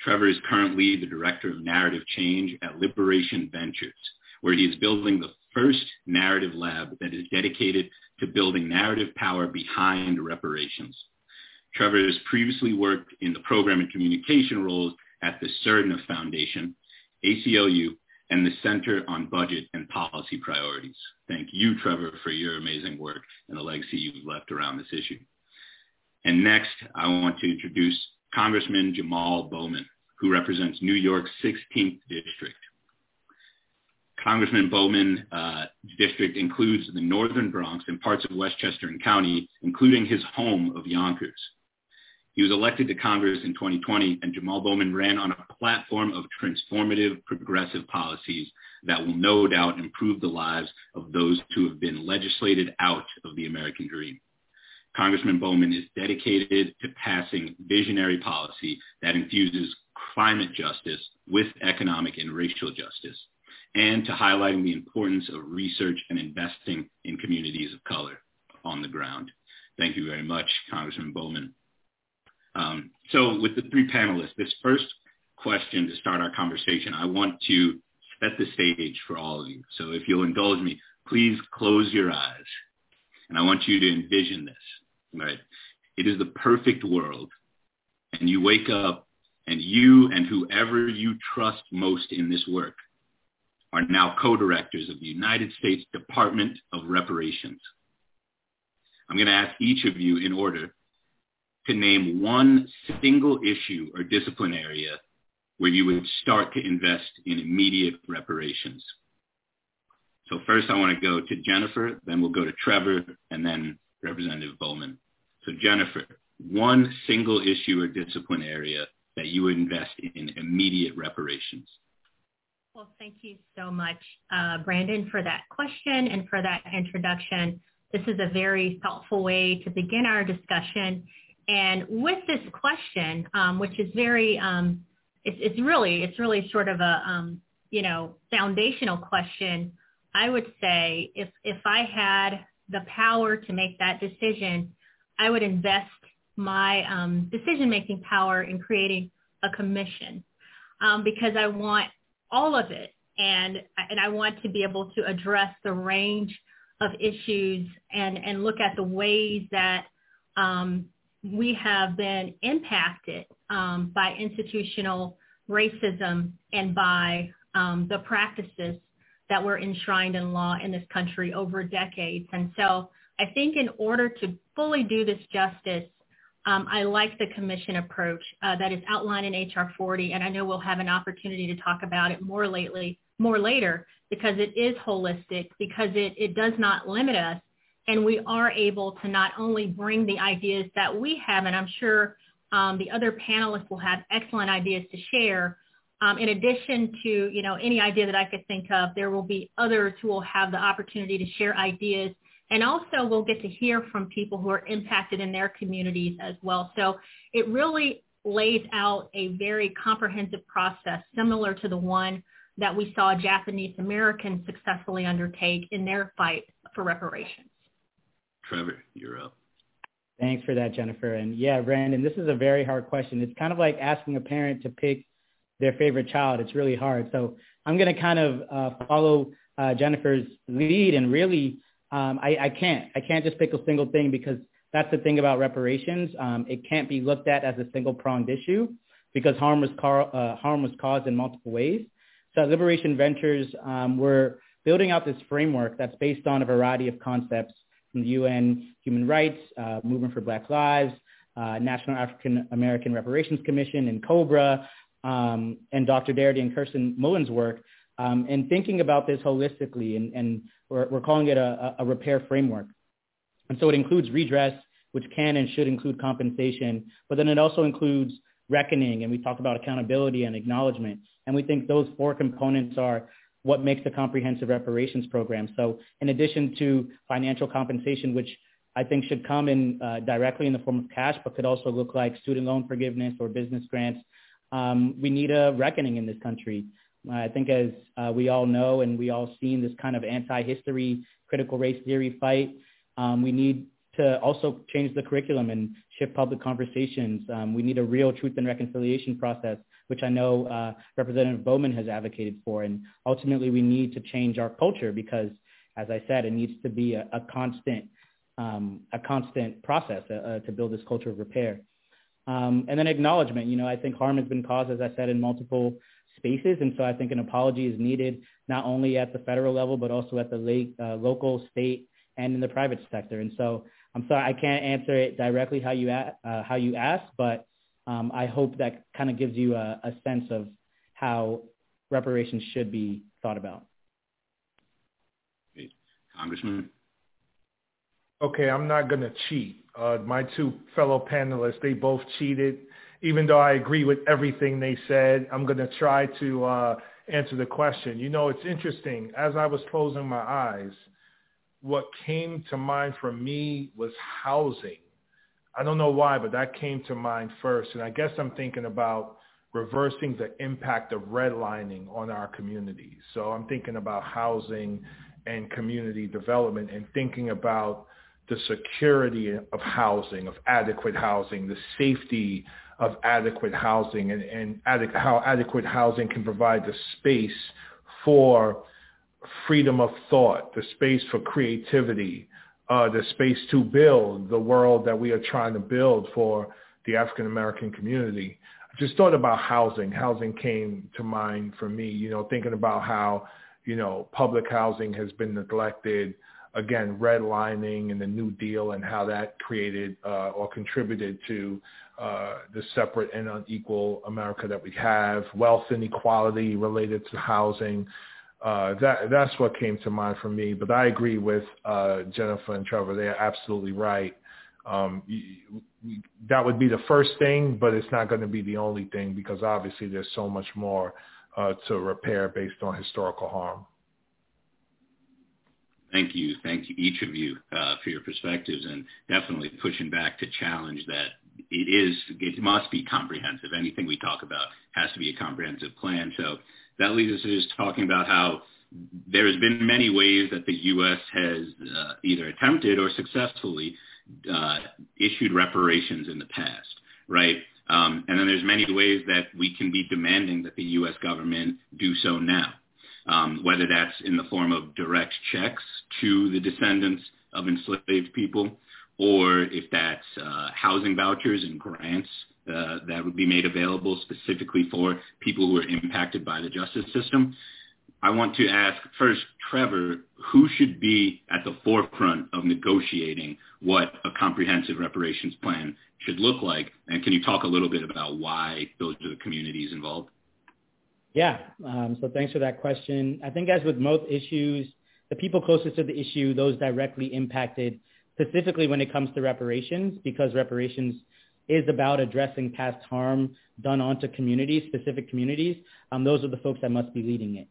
Speaker 6: Trevor is currently the director of narrative change at Liberation Ventures, where he is building the first narrative lab that is dedicated to building narrative power behind reparations. Trevor has previously worked in the program and communication roles at the Surdna Foundation, ACLU, and the Center on Budget and Policy Priorities. Thank you, Trevor, for your amazing work and the legacy you've left around this issue. And next, I want to introduce Congressman Jamal Bowman, who represents New York's 16th District. Congressman Bowman's uh, district includes the northern Bronx and parts of Westchester and County, including his home of Yonkers. He was elected to Congress in 2020, and Jamal Bowman ran on a platform of transformative progressive policies that will no doubt improve the lives of those who have been legislated out of the American dream. Congressman Bowman is dedicated to passing visionary policy that infuses climate justice with economic and racial justice, and to highlighting the importance of research and investing in communities of color on the ground. Thank you very much, Congressman Bowman. Um, so with the three panelists, this first question to start our conversation, I want to set the stage for all of you. So if you'll indulge me, please close your eyes. And I want you to envision this, right? It is the perfect world. And you wake up and you and whoever you trust most in this work are now co-directors of the United States Department of Reparations. I'm going to ask each of you in order to name one single issue or discipline area where you would start to invest in immediate reparations. So first I want to go to Jennifer, then we'll go to Trevor, and then Representative Bowman. So Jennifer, one single issue or discipline area that you would invest in immediate reparations.
Speaker 7: Well, thank you so much, uh, Brandon, for that question and for that introduction. This is a very thoughtful way to begin our discussion. And with this question, um, which is very, um, it's, it's, really, it's really sort of a, um, you know, foundational question. I would say if if I had the power to make that decision, I would invest my um, decision-making power in creating a commission um, because I want all of it, and and I want to be able to address the range of issues and and look at the ways that um, we have been impacted um, by institutional racism and by um, the practices that were enshrined in law in this country over decades. And so I think in order to fully do this justice, um, I like the commission approach uh, that is outlined in HR 40, and I know we'll have an opportunity to talk about it more lately, more later, because it is holistic, because it, it does not limit us, and we are able to not only bring the ideas that we have, and I'm sure um, the other panelists will have excellent ideas to share, um, in addition to, you know, any idea that I could think of, there will be others who will have the opportunity to share ideas. And also we'll get to hear from people who are impacted in their communities as well. So it really lays out a very comprehensive process similar to the one that we saw Japanese Americans successfully undertake in their fight for reparations.
Speaker 6: Trevor, you're up.
Speaker 8: Thanks for that, Jennifer. And yeah, Brandon, this is a very hard question. It's kind of like asking a parent to pick their favorite child. It's really hard. So I'm going to kind of uh, follow uh, Jennifer's lead and really um, I, I can't. I can't just pick a single thing because that's the thing about reparations. Um, it can't be looked at as a single-pronged issue because harm was, uh, harm was caused in multiple ways. So at Liberation Ventures, um, we're building out this framework that's based on a variety of concepts from the UN Human Rights, uh, Movement for Black Lives, uh, National African American Reparations Commission, and COBRA, um, and Dr. Darity and Kirsten Mullen's work, um, and thinking about this holistically, and, and we're, we're, calling it a, a, repair framework. And so it includes redress, which can and should include compensation, but then it also includes reckoning, and we talk about accountability and acknowledgement. And we think those four components are what makes a comprehensive reparations program. So in addition to financial compensation, which I think should come in uh, directly in the form of cash, but could also look like student loan forgiveness or business grants um, we need a reckoning in this country. I think as uh, we all know and we all seen this kind of anti-history, critical race theory fight, um, we need to also change the curriculum and shift public conversations. Um, we need a real truth and reconciliation process, which I know uh, Representative Bowman has advocated for. And ultimately, we need to change our culture because, as I said, it needs to be a, a constant, um, a constant process uh, uh to build this culture of repair. Um, and then acknowledgement, you know, I think harm has been caused, as I said, in multiple spaces. And so I think an apology is needed not only at the federal level, but also at the late, uh, local, state, and in the private sector. And so I'm sorry, I can't answer it directly how you, a- uh, how you asked, but um, I hope that kind of gives you a, a sense of how reparations should be thought about.
Speaker 6: Congressman.
Speaker 9: Okay, I'm not going to cheat. Uh, my two fellow panelists, they both cheated. Even though I agree with everything they said, I'm going to try to uh, answer the question. You know, it's interesting. As I was closing my eyes, what came to mind for me was housing. I don't know why, but that came to mind first. And I guess I'm thinking about reversing the impact of redlining on our communities. So I'm thinking about housing and community development and thinking about the security of housing, of adequate housing, the safety of adequate housing, and, and how adequate housing can provide the space for freedom of thought, the space for creativity, uh, the space to build the world that we are trying to build for the African American community. I just thought about housing. Housing came to mind for me, you know, thinking about how, you know, public housing has been neglected, again, redlining and the New Deal and how that created uh, or contributed to uh, the separate and unequal America that we have, wealth inequality related to housing, uh, that that's what came to mind for me. But I agree with uh, Jennifer and Trevor; they're absolutely right. Um, that would be the first thing, but it's not going to be the only thing because obviously there's so much more uh, to repair based on historical harm.
Speaker 6: Thank you. Thank you, each of you, uh, for your perspectives and definitely pushing back to challenge that it is, it must be comprehensive. Anything we talk about has to be a comprehensive plan. So that leads us to just talking about how there has been many ways that the U.S. has uh, either attempted or successfully uh, issued reparations in the past, right? Um, and then there's many ways that we can be demanding that the U.S. government do so now, um, whether that's in the form of direct checks to the descendants of enslaved people, or if that's uh, housing vouchers and grants uh, that would be made available specifically for people who are impacted by the justice system. I want to ask first, Trevor, who should be at the forefront of negotiating what a comprehensive reparations plan should look like? And can you talk a little bit about why those are the communities involved?
Speaker 8: Yeah, um, so thanks for that question. I think as with most issues, the people closest to the issue, those directly impacted, specifically when it comes to reparations, because reparations is about addressing past harm done onto communities, specific communities, um, those are the folks that must be leading it.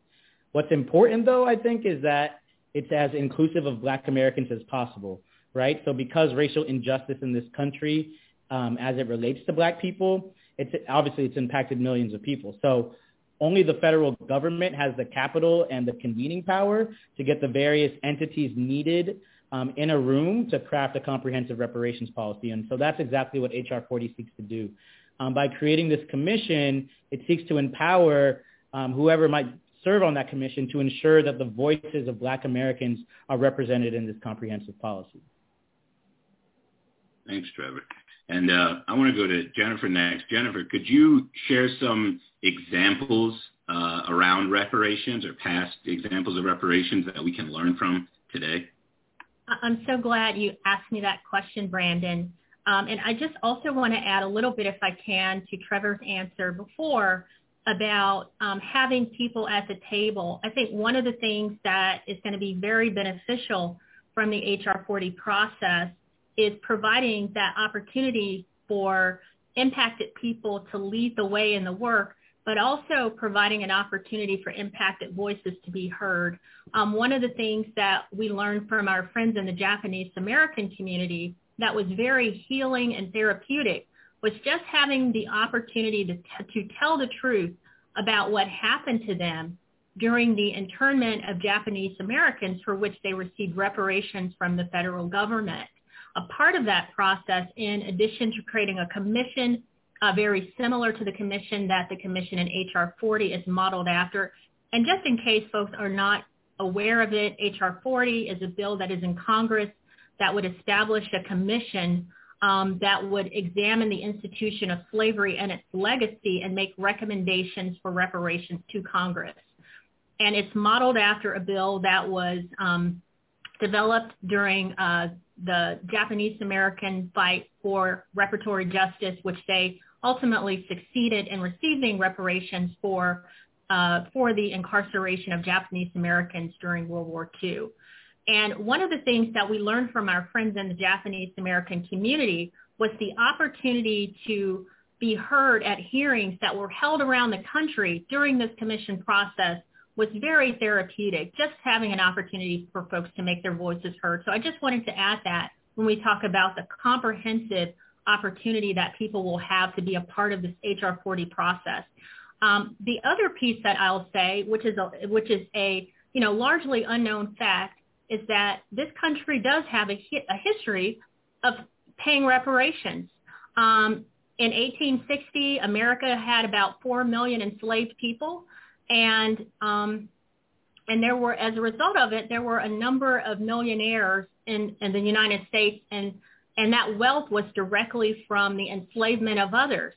Speaker 8: What's important, though, I think, is that it's as inclusive of Black Americans as possible, right? So because racial injustice in this country, um, as it relates to Black people, it's obviously it's impacted millions of people. So only the federal government has the capital and the convening power to get the various entities needed um, in a room to craft a comprehensive reparations policy. And so that's exactly what HR 40 seeks to do. Um, by creating this commission, it seeks to empower um, whoever might serve on that commission to ensure that the voices of black Americans are represented in this comprehensive policy.
Speaker 6: Thanks, Trevor. And uh, I want to go to Jennifer next. Jennifer, could you share some examples uh, around reparations or past examples of reparations that we can learn from today?
Speaker 7: I'm so glad you asked me that question, Brandon. Um, and I just also want to add a little bit, if I can, to Trevor's answer before about um, having people at the table. I think one of the things that is going to be very beneficial from the HR 40 process is providing that opportunity for impacted people to lead the way in the work but also providing an opportunity for impacted voices to be heard. Um, one of the things that we learned from our friends in the Japanese American community that was very healing and therapeutic was just having the opportunity to, t- to tell the truth about what happened to them during the internment of Japanese Americans for which they received reparations from the federal government. A part of that process, in addition to creating a commission uh, very similar to the commission that the commission in HR 40 is modeled after. And just in case folks are not aware of it, HR 40 is a bill that is in Congress that would establish a commission um, that would examine the institution of slavery and its legacy and make recommendations for reparations to Congress. And it's modeled after a bill that was um, developed during uh, the Japanese American fight for reparatory justice, which they ultimately succeeded in receiving reparations for uh, for the incarceration of Japanese Americans during World War II. And one of the things that we learned from our friends in the Japanese American community was the opportunity to be heard at hearings that were held around the country during this commission process was very therapeutic, just having an opportunity for folks to make their voices heard. So I just wanted to add that when we talk about the comprehensive opportunity that people will have to be a part of this HR 40 process. Um, the other piece that I'll say, which is a, which is a you know largely unknown fact, is that this country does have a, a history of paying reparations. Um, in 1860, America had about four million enslaved people, and um, and there were, as a result of it, there were a number of millionaires in, in the United States, and and that wealth was directly from the enslavement of others.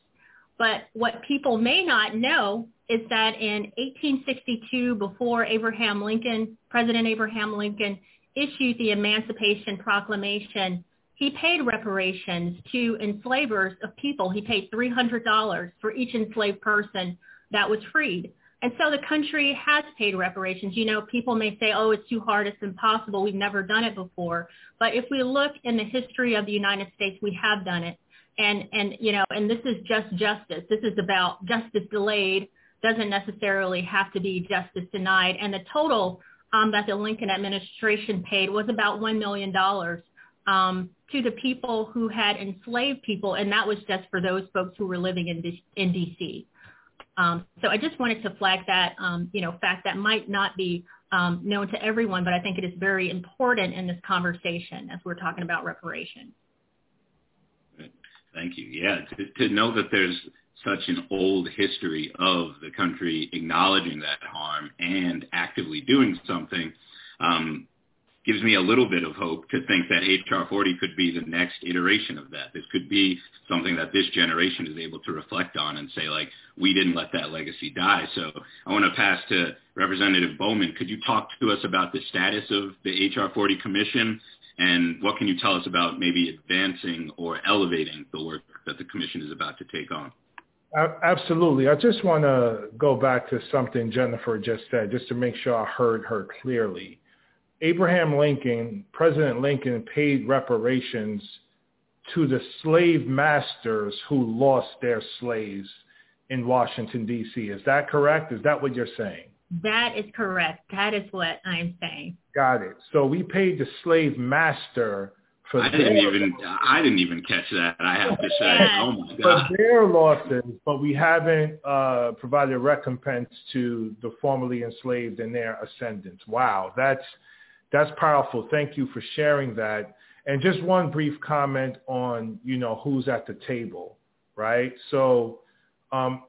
Speaker 7: But what people may not know is that in 1862, before Abraham Lincoln, President Abraham Lincoln issued the Emancipation Proclamation, he paid reparations to enslavers of people. He paid $300 for each enslaved person that was freed. And so the country has paid reparations. You know, people may say, oh, it's too hard, it's impossible, we've never done it before. But if we look in the history of the United States, we have done it. And, and you know, and this is just justice. This is about justice delayed, doesn't necessarily have to be justice denied. And the total um, that the Lincoln administration paid was about $1 million um, to the people who had enslaved people, and that was just for those folks who were living in, D- in D.C. Um, so I just wanted to flag that, um, you know, fact that might not be um, known to everyone, but I think it is very important in this conversation as we're talking about reparations.
Speaker 6: Thank you. Yeah, to, to know that there's such an old history of the country acknowledging that harm and actively doing something um, gives me a little bit of hope to think that HR 40 could be the next iteration of that. This could be something that this generation is able to reflect on and say, like, we didn't let that legacy die. So I want to pass to Representative Bowman. Could you talk to us about the status of the HR 40 Commission and what can you tell us about maybe advancing or elevating the work that the commission is about to take on?
Speaker 9: Absolutely. I just want to go back to something Jennifer just said, just to make sure I heard her clearly. Abraham Lincoln, President Lincoln paid reparations to the slave masters who lost their slaves in Washington, D.C. Is that correct? Is that what you're saying?
Speaker 7: That is correct. That is what I'm saying.
Speaker 9: Got it. So we paid the slave master for
Speaker 6: I didn't even I didn't even catch that. I have to say, oh my
Speaker 9: god, for their losses, but we haven't uh, provided recompense to the formerly enslaved and their ascendants. Wow, that's that's powerful. Thank you for sharing that. And just one brief comment on, you know, who's at the table, right? So, um,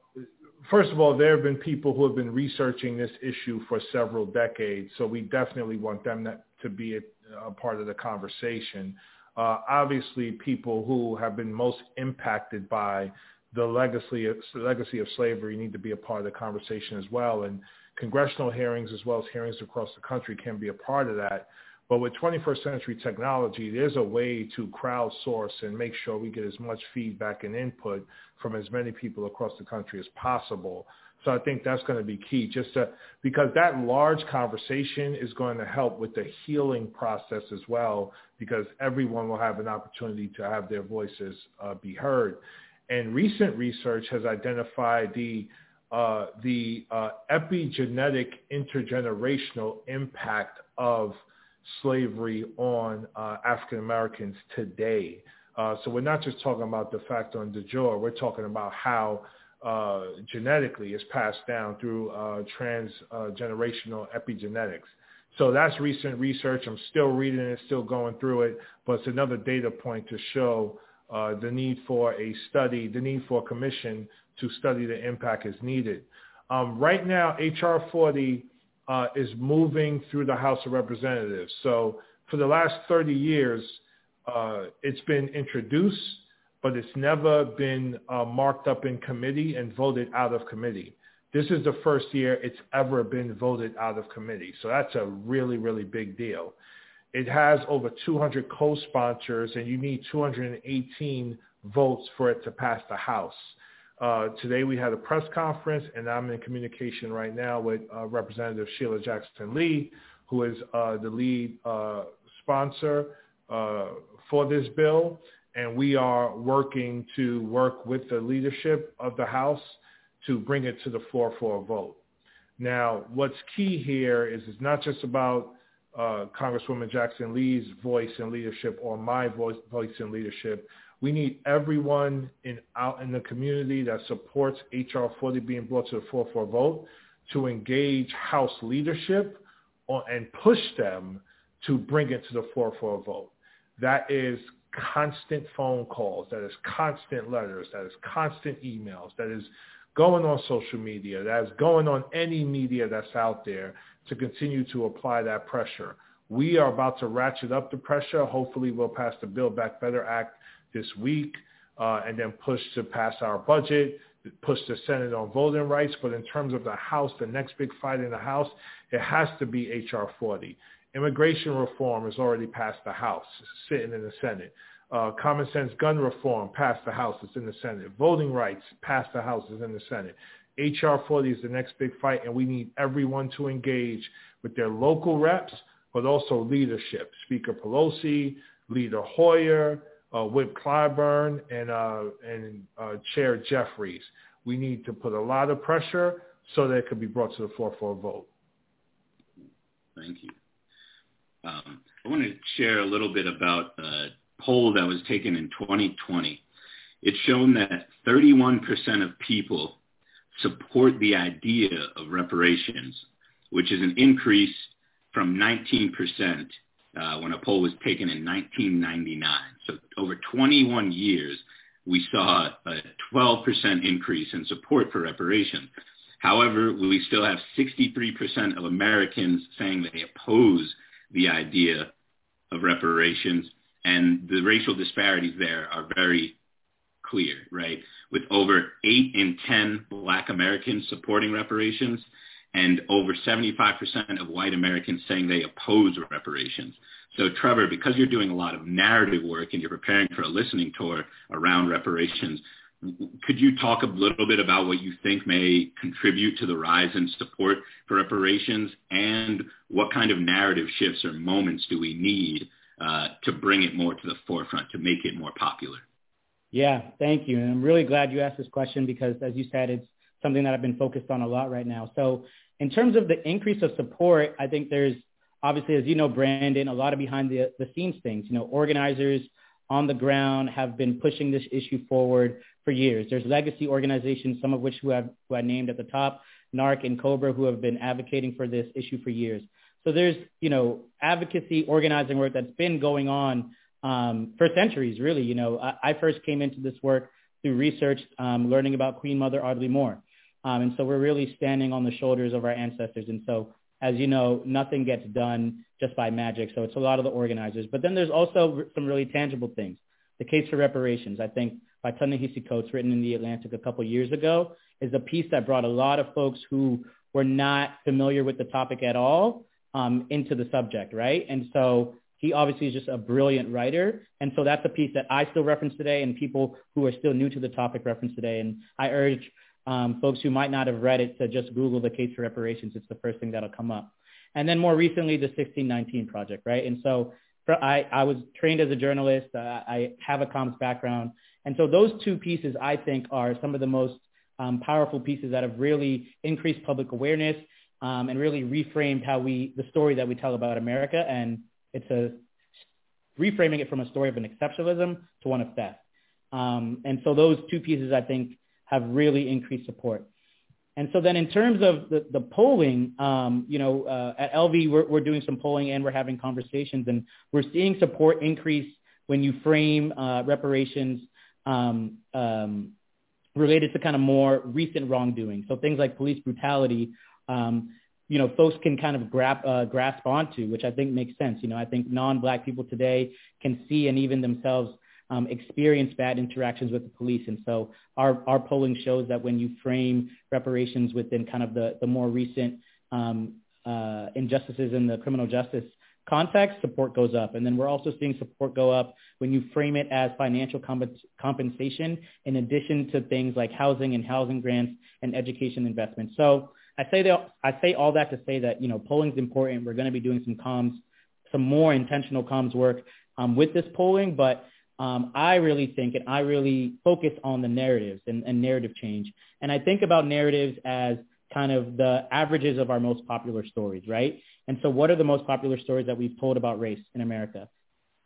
Speaker 9: first of all, there have been people who have been researching this issue for several decades. So we definitely want them to be a, a part of the conversation. Uh, obviously, people who have been most impacted by the legacy of, legacy of slavery need to be a part of the conversation as well. And congressional hearings as well as hearings across the country can be a part of that. But with 21st century technology, there's a way to crowdsource and make sure we get as much feedback and input from as many people across the country as possible. So I think that's going to be key just to, because that large conversation is going to help with the healing process as well, because everyone will have an opportunity to have their voices uh, be heard. And recent research has identified the uh, the uh, epigenetic intergenerational impact of slavery on uh, African Americans today. Uh, so we're not just talking about the fact on de jure, we're talking about how uh, genetically it's passed down through transgenerational epigenetics. So that's recent research. I'm still reading it, still going through it, but it's another data point to show the need for a study, the need for a commission to study the impact is needed. Um, right now, HR 40 uh, is moving through the House of Representatives. So for the last 30 years, uh, it's been introduced, but it's never been uh, marked up in committee and voted out of committee. This is the first year it's ever been voted out of committee. So that's a really, really big deal. It has over 200 co-sponsors, and you need 218 votes for it to pass the House. Uh, today we had a press conference, and I'm in communication right now with uh, Representative Sheila Jackson Lee, who is uh, the lead uh, sponsor uh, for this bill. And we are working to work with the leadership of the House to bring it to the floor for a vote. Now, what's key here is it's not just about uh, Congresswoman Jackson Lee's voice and leadership or my voice, voice and leadership. We need everyone in out in the community that supports HR 40 being brought to the floor for a vote to engage House leadership on, and push them to bring it to the floor for a vote. That is constant phone calls, that is constant letters, that is constant emails, that is going on social media, that is going on any media that's out there to continue to apply that pressure. We are about to ratchet up the pressure. Hopefully we'll pass the Build Back Better Act this week uh, and then push to pass our budget, push the Senate on voting rights. But in terms of the House, the next big fight in the House, it has to be H.R. 40. Immigration reform has already passed the House, sitting in the Senate. Uh, common sense gun reform passed the House, it's in the Senate. Voting rights passed the House, it's in the Senate. HR 40 is the next big fight, and we need everyone to engage with their local reps, but also leadership. Speaker Pelosi, Leader Hoyer, uh, Whip Clyburn, and, uh, and uh, Chair Jeffries. We need to put a lot of pressure so that it can be brought to the floor for a vote.
Speaker 6: Thank you. Um, I want to share a little bit about a poll that was taken in 2020. It's shown that 31% of people support the idea of reparations, which is an increase from 19% uh, when a poll was taken in 1999. So over 21 years, we saw a 12% increase in support for reparations. However, we still have 63% of Americans saying they oppose the idea of reparations, and the racial disparities there are very clear, right? With over 8 in 10 black Americans supporting reparations and over 75% of white Americans saying they oppose reparations. So Trevor, because you're doing a lot of narrative work and you're preparing for a listening tour around reparations, could you talk a little bit about what you think may contribute to the rise in support for reparations and what kind of narrative shifts or moments do we need uh, to bring it more to the forefront, to make it more popular?
Speaker 8: Yeah, thank you. And I'm really glad you asked this question because, as you said, it's something that I've been focused on a lot right now. So in terms of the increase of support, I think there's obviously, as you know, Brandon, a lot of behind the, the scenes things. You know, organizers on the ground have been pushing this issue forward for years. There's legacy organizations, some of which who, have, who I named at the top, NARC and COBRA, who have been advocating for this issue for years. So there's, you know, advocacy organizing work that's been going on um, for centuries, really. You know, I, I, first came into this work through research, um, learning about Queen Mother Audley Moore. Um, and so we're really standing on the shoulders of our ancestors. And so as you know, nothing gets done just by magic. So it's a lot of the organizers. But then there's also some really tangible things. The case for reparations, I think, by Ta-Nehisi Coates, written in The Atlantic a couple years ago, is a piece that brought a lot of folks who were not familiar with the topic at all um, into the subject, right? And so he obviously is just a brilliant writer. And so that's a piece that I still reference today and people who are still new to the topic reference today. And I urge um, folks who might not have read it to just Google the case for reparations. It's the first thing that'll come up. And then more recently, the 1619 project, right? And so for, I, I was trained as a journalist. Uh, I have a comms background. And so those two pieces, I think, are some of the most um, powerful pieces that have really increased public awareness um, and really reframed how we, the story that we tell about America. And it's a reframing it from a story of an exceptionalism to one of theft. Um, and so those two pieces, I think, have really increased support. And so then in terms of the, the polling, um, you know, uh, at LV, we're, we're doing some polling and we're having conversations and we're seeing support increase when you frame uh, reparations um, um, related to kind of more recent wrongdoing. So things like police brutality, um, you know, folks can kind of uh, grasp onto, which I think makes sense. You know, I think non-black people today can see and even themselves um, experience bad interactions with the police. And so our, our polling shows that when you frame reparations within kind of the, the more recent um, uh, injustices in the criminal justice context, support goes up. And then we're also seeing support go up when you frame it as financial comp- compensation in addition to things like housing and housing grants and education investments. So I say that I say all that to say that you know polling is important. We're going to be doing some comms, some more intentional comms work um, with this polling, but um, I really think and I really focus on the narratives and, and narrative change. And I think about narratives as kind of the averages of our most popular stories, right? And so what are the most popular stories that we've told about race in America?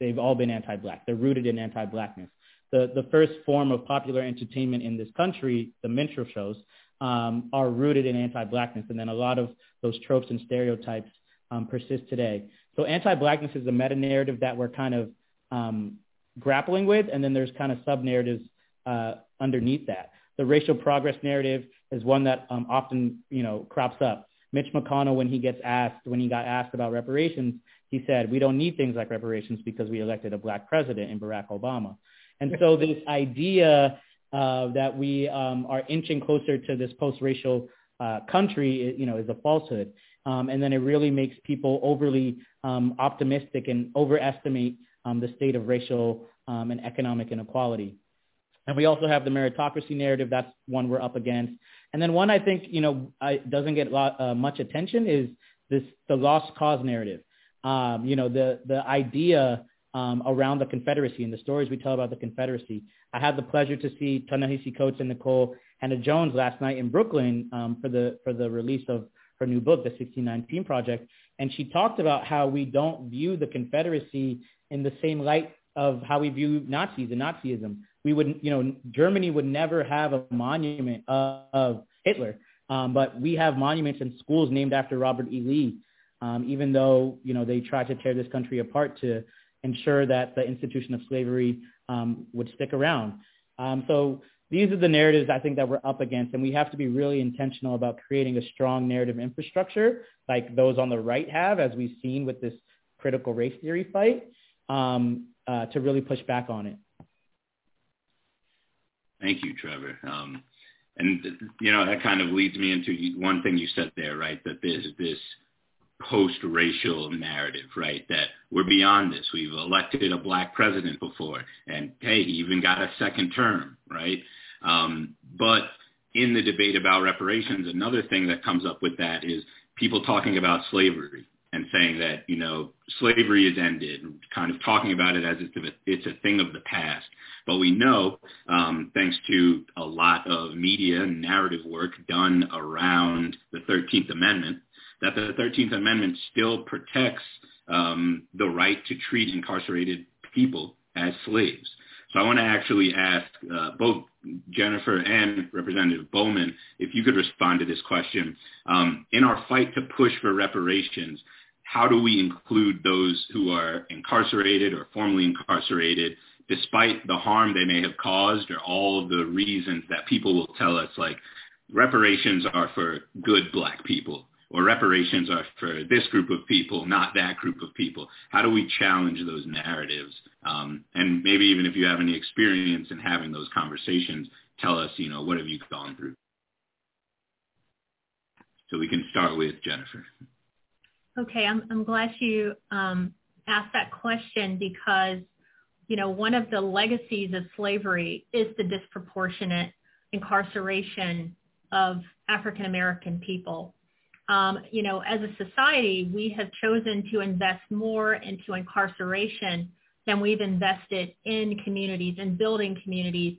Speaker 8: They've all been anti-black. They're rooted in anti-blackness. The, the first form of popular entertainment in this country, the minstrel shows, um, are rooted in anti-blackness. And then a lot of those tropes and stereotypes um, persist today. So anti-blackness is a meta-narrative that we're kind of um, grappling with, and then there's kind of sub narratives uh, underneath that. The racial progress narrative is one that um, often you know crops up. Mitch McConnell, when he gets asked, when he got asked about reparations, he said, "We don't need things like reparations because we elected a black president in Barack Obama." And so this idea uh, that we um, are inching closer to this post-racial uh, country, you know, is a falsehood. Um, and then it really makes people overly um, optimistic and overestimate um, the state of racial um, and economic inequality. And we also have the meritocracy narrative. That's one we're up against. And then one I think, you know, I, doesn't get lot, uh, much attention is this, the lost cause narrative. Um, you know, the, the idea um, around the Confederacy and the stories we tell about the Confederacy. I had the pleasure to see Ta-Nehisi Coates and Nikole Hannah-Jones last night in Brooklyn um, for the for the release of her new book, The 1619 Project, and she talked about how we don't view the Confederacy in the same light of how we view Nazis and Nazism. We would, you know, Germany would never have a monument of, of Hitler, um, but we have monuments and schools named after Robert E. Lee, um, even though, you know, they tried to tear this country apart to ensure that the institution of slavery um, would stick around. Um, so these are the narratives I think that we're up against, and we have to be really intentional about creating a strong narrative infrastructure like those on the right have, as we've seen with this critical race theory fight, um, uh, to really push back on it.
Speaker 6: Thank you, Trevor. Um, and you know that kind of leads me into one thing you said there, right? That there's this post-racial narrative, right? That we're beyond this. We've elected a black president before, and hey, he even got a second term, right? Um, but in the debate about reparations, another thing that comes up with that is people talking about slavery and saying that you know slavery is ended, kind of talking about it as it's a, it's a thing of the past. But we know, um, thanks to a lot of media and narrative work done around the 13th Amendment, that the 13th Amendment still protects um, the right to treat incarcerated people as slaves. So I want to actually ask uh, both Jennifer and Representative Bowman if you could respond to this question. Um, in our fight to push for reparations, how do we include those who are incarcerated or formerly incarcerated despite the harm they may have caused or all of the reasons that people will tell us like reparations are for good black people or reparations are for this group of people, not that group of people? How do we challenge those narratives? Um, and maybe even if you have any experience in having those conversations, tell us, you know, what have you gone through? So we can start with Jennifer.
Speaker 7: Okay, I'm, I'm glad you um, asked that question because, you know, one of the legacies of slavery is the disproportionate incarceration of African American people um, you know, as a society, we have chosen to invest more into incarceration than we've invested in communities and building communities.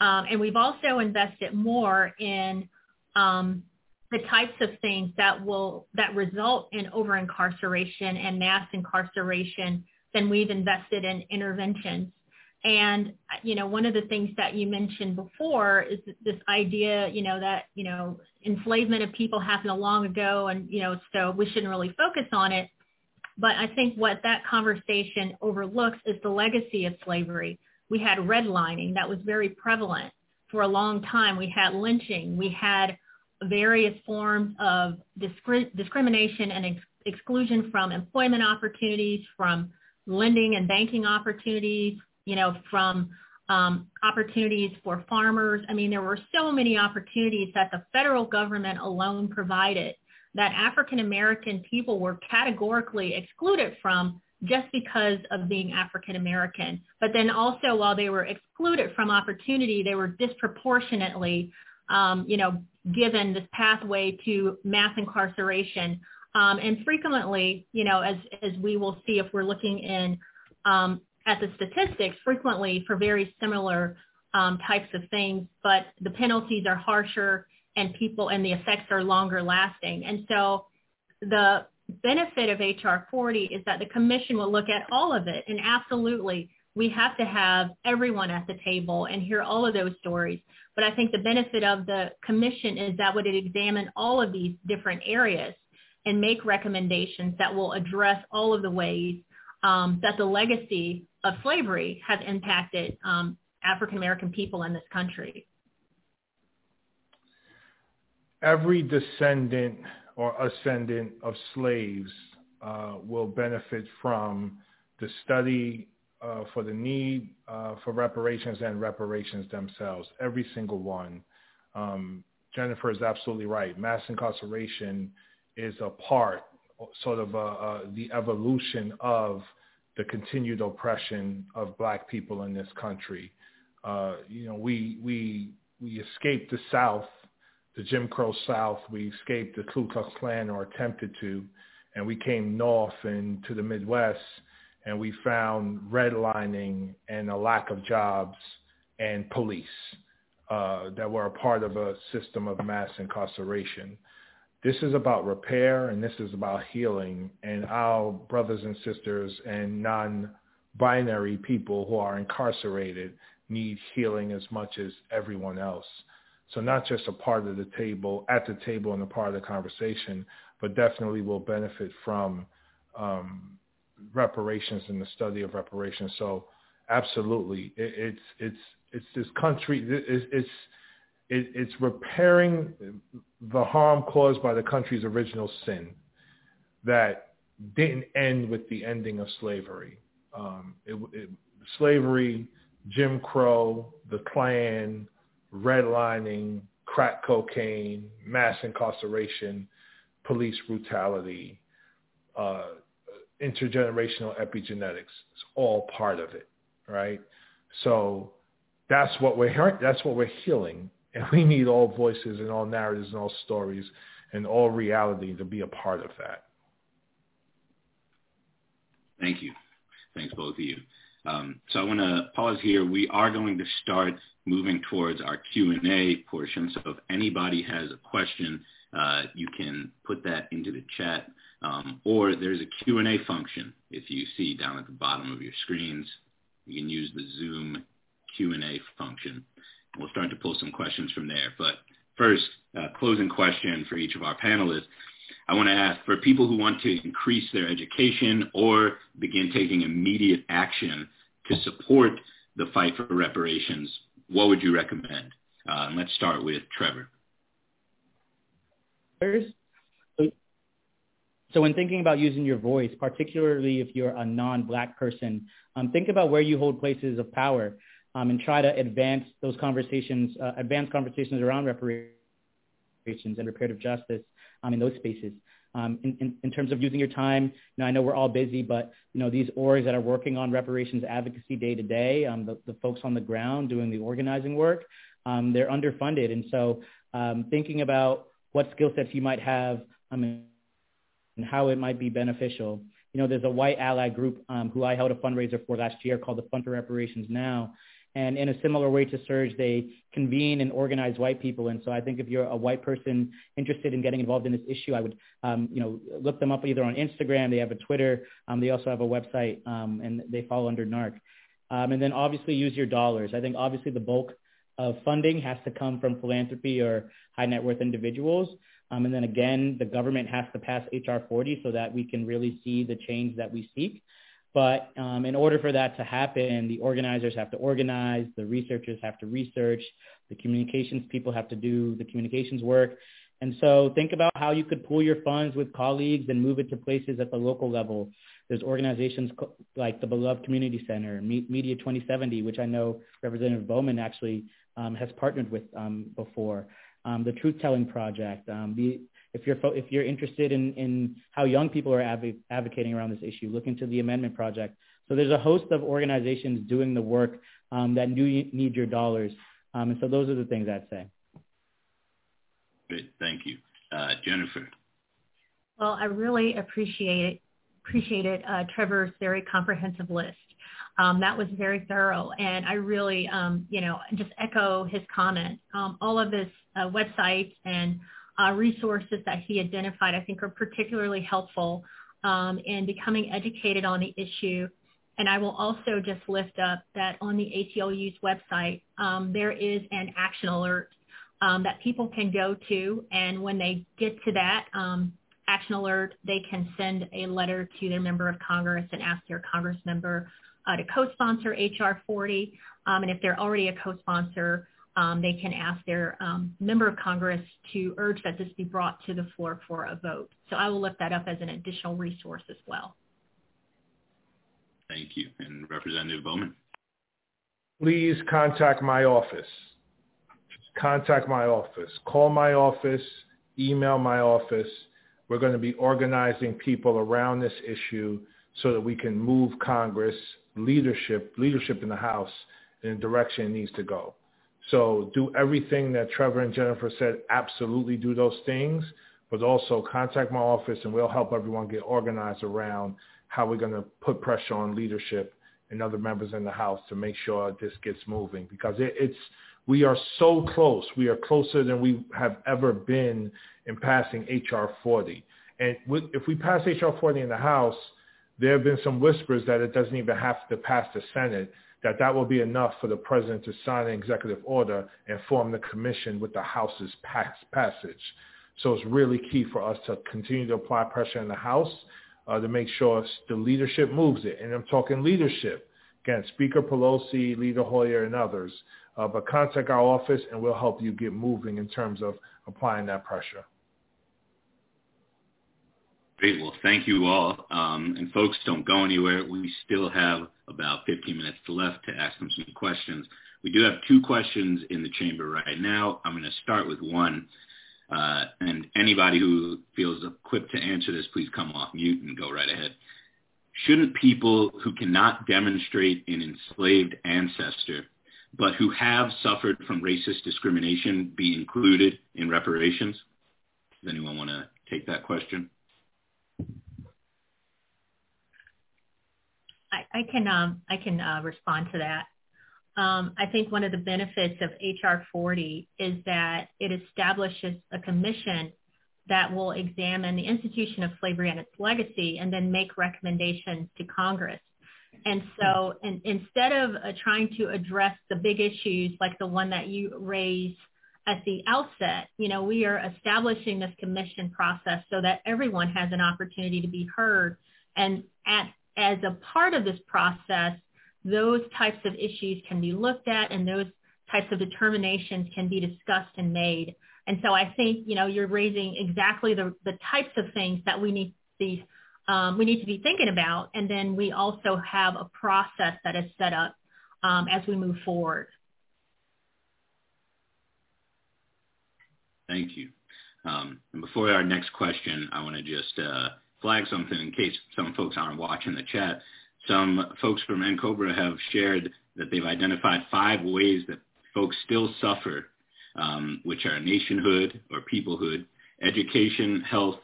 Speaker 7: Um, and we've also invested more in um, the types of things that will that result in over incarceration and mass incarceration than we've invested in interventions. And you know, one of the things that you mentioned before is this idea, you know, that you know enslavement of people happened a long ago, and you know, so we shouldn't really focus on it. But I think what that conversation overlooks is the legacy of slavery. We had redlining that was very prevalent for a long time. We had lynching. We had various forms of discri- discrimination and ex- exclusion from employment opportunities, from lending and banking opportunities, you know, from um, opportunities for farmers. I mean, there were so many opportunities that the federal government alone provided that African American people were categorically excluded from just because of being African American. But then also while they were excluded from opportunity, they were disproportionately, um, you know, given this pathway to mass incarceration. Um, and frequently, you know, as, as we will see if we're looking in um, at the statistics frequently for very similar um, types of things, but the penalties are harsher and people and the effects are longer lasting. And so the benefit of HR 40 is that the commission will look at all of it and absolutely we have to have everyone at the table and hear all of those stories. But I think the benefit of the commission is that would it examine all of these different areas and make recommendations that will address all of the ways um, that the legacy of slavery has impacted um, African American people in this country.
Speaker 9: Every descendant or ascendant of slaves uh, will benefit from the study uh, for the need uh, for reparations and reparations themselves, every single one. Um, Jennifer is absolutely right. Mass incarceration is a part, sort of uh, uh, the evolution of the continued oppression of black people in this country. Uh, you know, we we we escaped the South, the Jim Crow South. We escaped the Ku Klux Klan or attempted to, and we came north and to the Midwest, and we found redlining and a lack of jobs and police uh, that were a part of a system of mass incarceration. This is about repair and this is about healing, and our brothers and sisters and non-binary people who are incarcerated need healing as much as everyone else. So not just a part of the table, at the table and a part of the conversation, but definitely will benefit from um, reparations and the study of reparations. So absolutely, it, it's it's it's this country. It's it's it, it's repairing the harm caused by the country's original sin that didn't end with the ending of slavery. Um, it, it, slavery Jim Crow, the Klan, redlining, crack cocaine, mass incarceration, police brutality, uh, intergenerational epigenetics. It's all part of it, right? So that's what we're that's what we're healing, and we need all voices and all narratives and all stories and all reality to be a part of that.
Speaker 6: Thank you. Thanks both of you. Um, so I want to pause here. We are going to start moving towards our Q&A portion. So if anybody has a question, uh, you can put that into the chat. Um, or there's a Q&A function if you see down at the bottom of your screens. You can use the Zoom Q&A function. We'll start to pull some questions from there. But first, uh, closing question for each of our panelists. I want to ask for people who want to increase their education or begin taking immediate action to support the fight for reparations, what would you recommend? Uh, let's start with Trevor.
Speaker 8: So when thinking about using your voice, particularly if you're a non-black person, um, think about where you hold places of power um, and try to advance those conversations, uh, advance conversations around reparations and reparative justice um, in those spaces. Um, in, in, in, terms of using your time, you know, I know we're all busy, but you know these orgs that are working on reparations advocacy day to day, um, the, the folks on the ground doing the organizing work, um, they're underfunded, and so um, thinking about what skill sets you might have um, and how it might be beneficial. You know, there's a white ally group um, who I held a fundraiser for last year called the Fund for Reparations Now, and in a similar way to Surge, they convene and organize white people. And so I think if you're a white person interested in getting involved in this issue, I would, um, you know, look them up either on Instagram. They have a Twitter. Um, they also have a website, um, and they follow under NARC. Um, and then obviously use your dollars. I think obviously the bulk of funding has to come from philanthropy or high net worth individuals. Um, and then again, the government has to pass HR 40 so that we can really see the change that we seek. But um, in order for that to happen, the organizers have to organize, the researchers have to research, the communications people have to do the communications work. And so think about how you could pool your funds with colleagues and move it to places at the local level. There's organizations like the Beloved Community Center, Media 2070, which I know Representative Bowman actually has partnered with um, before, um, the Truth Telling Project, um, the if you're if you're interested in in how young people are adv- advocating around this issue, look into the Amendment Project. So there's a host of organizations doing the work um, that do need your dollars, um, and so those are the things I'd say.
Speaker 6: Great, thank you, uh, Jennifer.
Speaker 7: Well, I really appreciate appreciated uh, Trevor's very comprehensive list. Um, that was very thorough, and I really, um, you know, just echo his comment. Um, all of this uh, websites and uh, resources that he identified I think are particularly helpful um, in becoming educated on the issue. And I will also just lift up that on the ACLU's website, um, there is an action alert um, that people can go to. And when they get to that action alert, they can send a letter to their member of Congress and ask their Congress member uh, to co-sponsor HR 40. Um, and if they're already a co-sponsor, um, they can ask their um, member of Congress to urge that this be brought to the floor for a vote. So I will lift that up as an additional resource as well.
Speaker 6: Thank you. And Representative Bowman.
Speaker 9: Please contact my office. Contact my office. Call my office. Email my office. We're going to be organizing people around this issue so that we can move Congress leadership, leadership in the House in the direction it needs to go. So do everything that Trevor and Jennifer said. Absolutely do those things, but also contact my office and we'll help everyone get organized around how we're going to put pressure on leadership and other members in the House to make sure this gets moving because it, it's we are so close. We are closer than we have ever been in passing H.R. 40. And if we pass H.R. 40 in the House, there have been some whispers that it doesn't even have to pass the Senate, that that will be enough for the president to sign an executive order and form the commission with the House's pass- passage. So it's really key for us to continue to apply pressure in the House uh, to make sure the leadership moves it. And I'm talking leadership. Again, Speaker Pelosi, Leader Hoyer, and others. Uh, but contact our office and we'll help you get moving in terms of applying that pressure.
Speaker 6: Great. Well, thank you all. Um, and folks, don't go anywhere. We still have about 15 minutes left to ask them some questions. We do have two questions in the chamber right now. I'm going to start with one. Uh, and anybody who feels equipped to answer this, please come off mute and go right ahead. Shouldn't people who cannot demonstrate an enslaved ancestor but who have suffered from racist discrimination be included in reparations? Does anyone want to take that question?
Speaker 7: I, can um, I can uh, respond to that. Um, I think one of the benefits of HR 40 is that it establishes a commission that will examine the institution of slavery and its legacy and then make recommendations to Congress. And so in, instead of uh, trying to address the big issues like the one that you raised at the outset, you know, we are establishing this commission process so that everyone has an opportunity to be heard. And at, as a part of this process, those types of issues can be looked at and those types of determinations can be discussed and made. And so I think, you know, you're raising exactly the, the types of things that we need to be um, we need to be thinking about. And then we also have a process that is set up um, as we move forward.
Speaker 6: Thank you. Um, and before our next question, I want to just uh, flag something in case some folks aren't watching the chat. Some folks from NCOBRA have shared that they've identified five ways that folks still suffer, um, which are nationhood or peoplehood, education, health,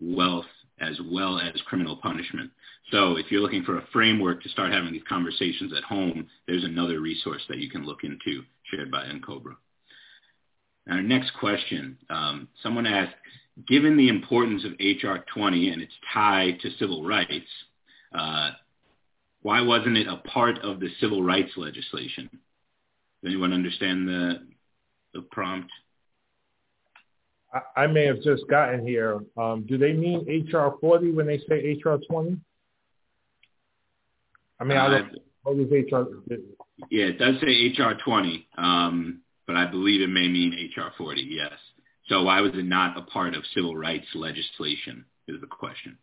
Speaker 6: wealth, as well as criminal punishment. So if you're looking for a framework to start having these conversations at home, there's another resource that you can look into shared by NCOBRA. Our next question, um, someone asked, given the importance of HR 20 and its tie to civil rights, uh, why wasn't it a part of the civil rights legislation? Does anyone understand the, the prompt?
Speaker 9: I, may have just gotten here. Um, do they mean HR 40 when they say HR 20? I mean, uh, I don't. What is HR?
Speaker 6: Yeah, it does say HR 20, um, but I believe it may mean HR 40. Yes. So why was it not a part of civil rights legislation? Is the question.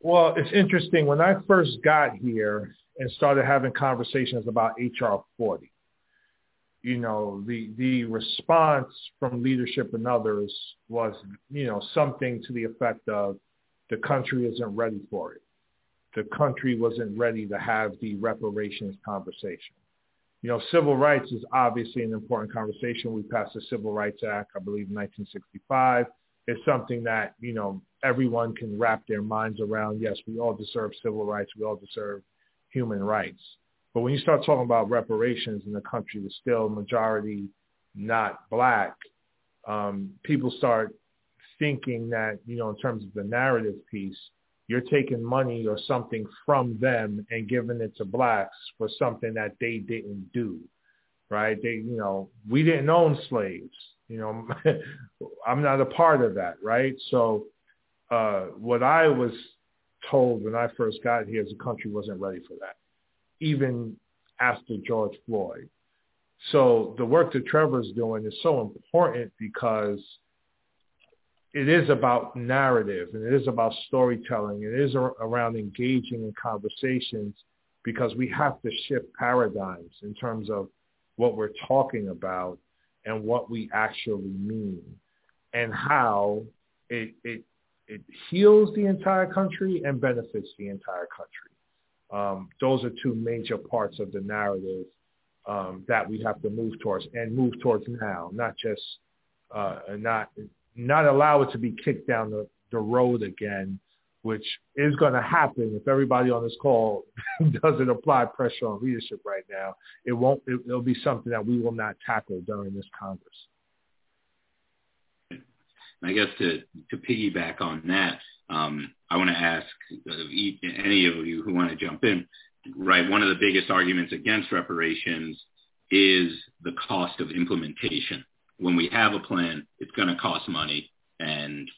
Speaker 9: Well, it's interesting. When I first got here and started having conversations about HR 40, you know, the the response from leadership and others was, you know, something to the effect of the country isn't ready for it. The country wasn't ready to have the reparations conversation. You know, civil rights is obviously an important conversation. We passed the Civil Rights Act, I believe, in 1965. It's something that, you know, everyone can wrap their minds around. Yes, we all deserve civil rights. We all deserve human rights. But when you start talking about reparations in a country that's still majority not black, um, people start thinking that, you know, in terms of the narrative piece, you're taking money or something from them and giving it to blacks for something that they didn't do, right? They, you know, we didn't own slaves. You know, I'm not a part of that, right? So uh, what I was told when I first got here is the country wasn't ready for that even after George Floyd. So the work that Trevor's doing is so important because it is about narrative and it is about storytelling. It is around engaging in conversations because we have to shift paradigms in terms of what we're talking about and what we actually mean and how it, it, it heals the entire country and benefits the entire country. Um, those are two major parts of the narrative um, that we have to move towards and move towards now, not just uh, not not allow it to be kicked down the, the road again, which is going to happen if everybody on this call doesn't apply pressure on leadership right now. It won't. It, it'll be something that we will not tackle during this Congress.
Speaker 6: I guess to to piggyback on that, um, I want to ask uh, any of you who want to jump in. Right, one of the biggest arguments against reparations is the cost of implementation. When we have a plan, it's going to cost money, and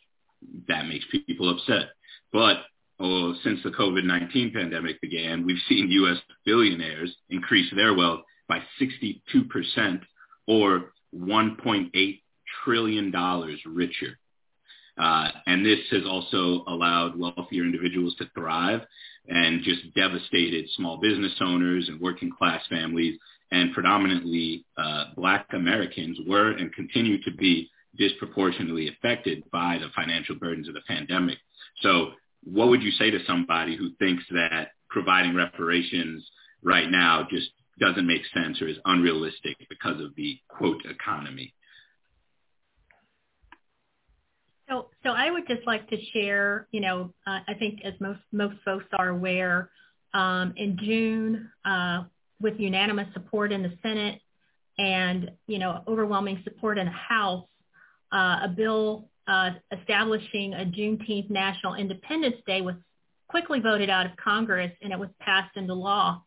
Speaker 6: that makes people upset. But oh, since the COVID-19 pandemic began, we've seen U.S. billionaires increase their wealth by 62% or 1.8 trillion dollars richer. Uh, and this has also allowed wealthier individuals to thrive and just devastated small business owners and working class families and predominantly uh, black Americans were and continue to be disproportionately affected by the financial burdens of the pandemic. So what would you say to somebody who thinks that providing reparations right now just doesn't make sense or is unrealistic because of the quote economy?
Speaker 7: So, so I would just like to share, you know, uh, I think as most most folks are aware, um, in June, uh, with unanimous support in the Senate and you know overwhelming support in the House, uh, a bill uh, establishing a Juneteenth National Independence Day was quickly voted out of Congress and it was passed into law,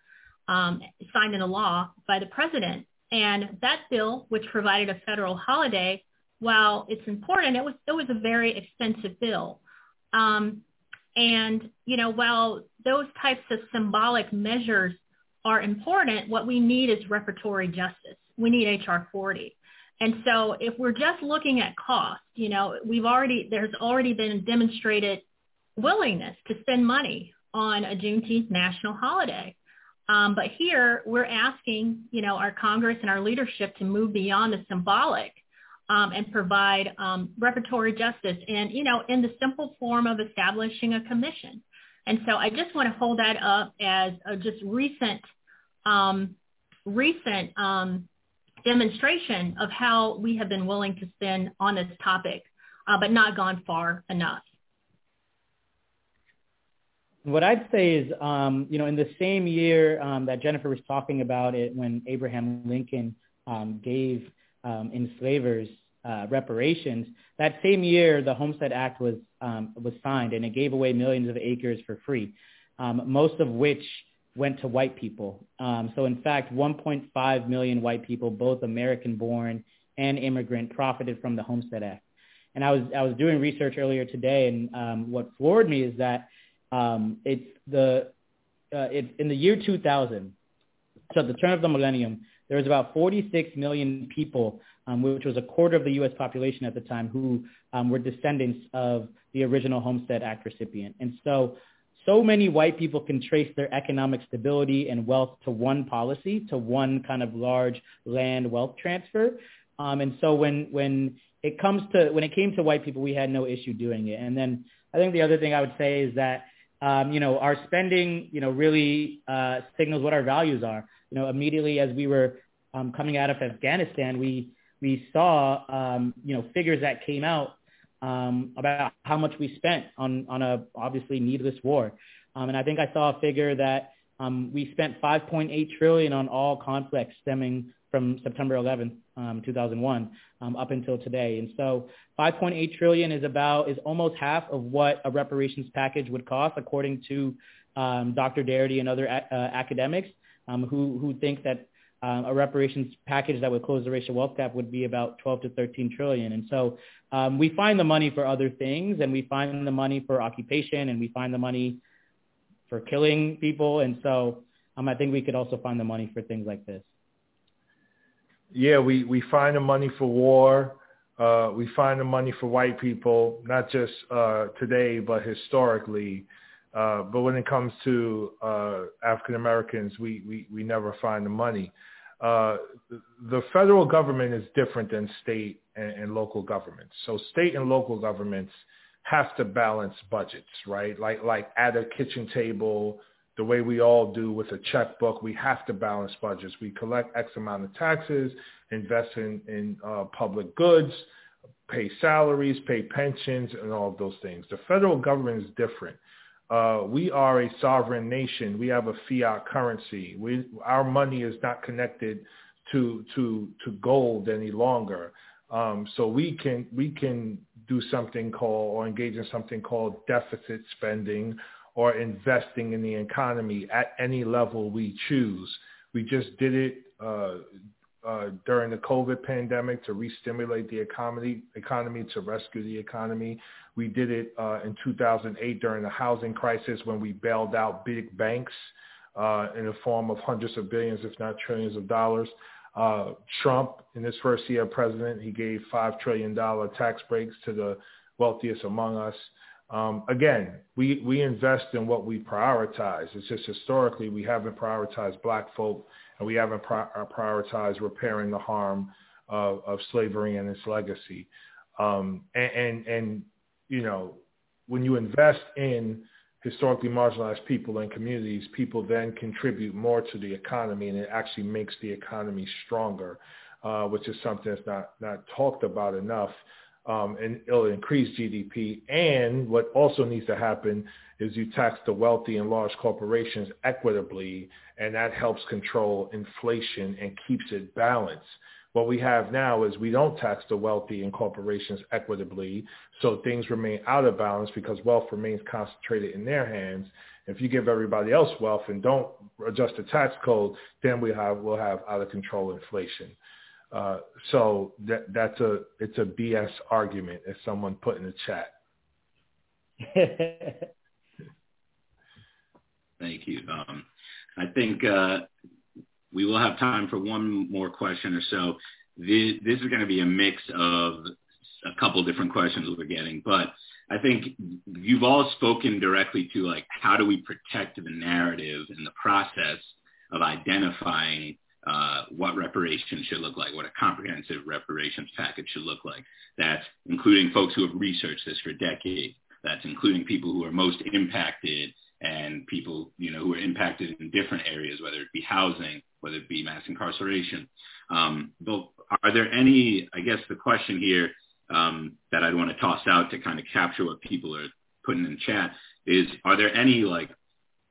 Speaker 7: um, signed into law by the president. And that bill, which provided a federal holiday, while it's important, it was it was a very expensive bill. Um, and you know, while those types of symbolic measures are important, what we need is reparatory justice. We need HR 40. And so if we're just looking at cost, you know, we've already there's already been demonstrated willingness to spend money on a Juneteenth national holiday. Um, but here we're asking, you know, our Congress and our leadership to move beyond the symbolic um, and provide um, reparatory justice and, you know, in the simple form of establishing a commission. And so I just want to hold that up as a just recent, um, recent um, demonstration of how we have been willing to spend on this topic, uh, but not gone far enough.
Speaker 8: What I'd say is, um, you know, in the same year um, that Jennifer was talking about it, when Abraham Lincoln um, gave um, enslavers uh, reparations. That same year, the Homestead Act was um, was signed, and it gave away millions of acres for free, um, most of which went to white people. Um, so, in fact, 1.5 million white people, both American-born and immigrant, profited from the Homestead Act. And I was I was doing research earlier today, and um, what floored me is that um, it's the uh, it's in the year 2000, so the turn of the millennium, there was about 46 million people, um, which was a quarter of the U.S. population at the time, who um, were descendants of the original Homestead Act recipient. And so, so many white people can trace their economic stability and wealth to one policy, to one kind of large land wealth transfer. Um, and so when when it comes to when it came to white people, we had no issue doing it. And then I think the other thing I would say is that um, you know our spending you know really uh, signals what our values are. You know immediately as we were um, coming out of Afghanistan, we we saw um, you know figures that came out um, about how much we spent on on a obviously needless war, um, and I think I saw a figure that um, we spent 5.8 trillion on all conflicts stemming from September 11, um, 2001, um, up until today. And so 5.8 trillion is about is almost half of what a reparations package would cost, according to um, Dr. Darity and other a- uh, academics um, who who think that um, a reparations package that would close the racial wealth gap would be about 12 to 13 trillion. And so um, we find the money for other things, and we find the money for occupation, and we find the money for killing people. And so um, I think we could also find the money for things like this.
Speaker 9: Yeah, we, we find the money for war. Uh, we find the money for white people, not just uh, today, but historically. Uh, but when it comes to uh, African Americans, we, we, we never find the money. Uh, the federal government is different than state and, and, local governments. So state and local governments have to balance budgets, right? Like like at a kitchen table, the way we all do with a checkbook. We have to balance budgets. We collect X amount of taxes, invest in, in uh, public goods, pay salaries, pay pensions, and all of those things. The federal government is different. Uh, we are a sovereign nation. We have a fiat currency. We, our money is not connected to to to gold any longer. Um, so we can we can do something called or engage in something called deficit spending or investing in the economy at any level we choose. We just did it uh, uh, during the COVID pandemic to re-stimulate the economy, economy to rescue the economy. We did it uh, in 2008 during the housing crisis when we bailed out big banks uh, in the form of hundreds of billions, if not trillions of dollars. Uh, Trump, in his first year president, he gave $5 trillion tax breaks to the wealthiest among us. Um, again, we, we invest in what we prioritize. It's just historically we haven't prioritized black folk and we haven't pri- prioritized repairing the harm of, of slavery and its legacy. Um, and, and, and, you know, when you invest in historically marginalized people and communities, people then contribute more to the economy and it actually makes the economy stronger, uh, which is something that's not, not talked about enough. Um, and it'll increase GDP. And what also needs to happen is you tax the wealthy and large corporations equitably, and that helps control inflation and keeps it balanced. What we have now is we don't tax the wealthy and corporations equitably, so things remain out of balance because wealth remains concentrated in their hands. If you give everybody else wealth and don't adjust the tax code, then we have we'll have out of control inflation. Uh, so that that's a it's a BS argument, as someone put in the chat.
Speaker 6: Thank you. Um, I think uh, we will have time for one more question or so. This, this is going to be a mix of a couple different questions we're getting, but I think you've all spoken directly to like how do we protect the narrative and the process of identifying uh, what reparations should look like, what a comprehensive reparations package should look like. That's including folks who have researched this for decades. That's including people who are most impacted and people, you know, who are impacted in different areas, whether it be housing, whether it be mass incarceration. Um, but are there any, I guess the question here um, that I'd want to toss out to kind of capture what people are putting in chat is, are there any like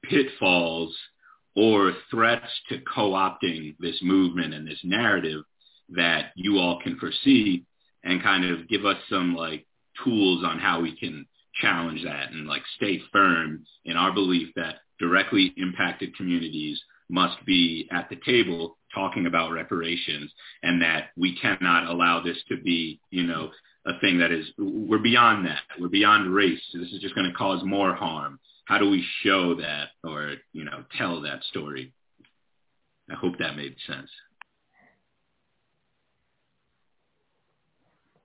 Speaker 6: pitfalls or threats to co-opting this movement and this narrative that you all can foresee and kind of give us some like tools on how we can challenge that and like stay firm in our belief that directly impacted communities must be at the table talking about reparations and that we cannot allow this to be, you know, a thing that is, we're beyond that. We're beyond race. This is just going to cause more harm. How do we show that or, you know, tell that story? I hope that made sense.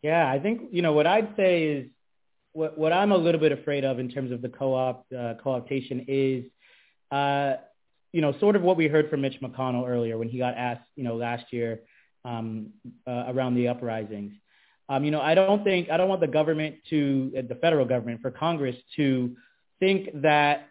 Speaker 8: Yeah, I think, you know, what I'd say is what, what I'm a little bit afraid of in terms of the co-op uh, co-optation is, uh, you know, sort of what we heard from Mitch McConnell earlier when he got asked, you know, last year um, uh, around the uprisings. Um, you know, I don't think I don't want the government to the federal government for Congress to think that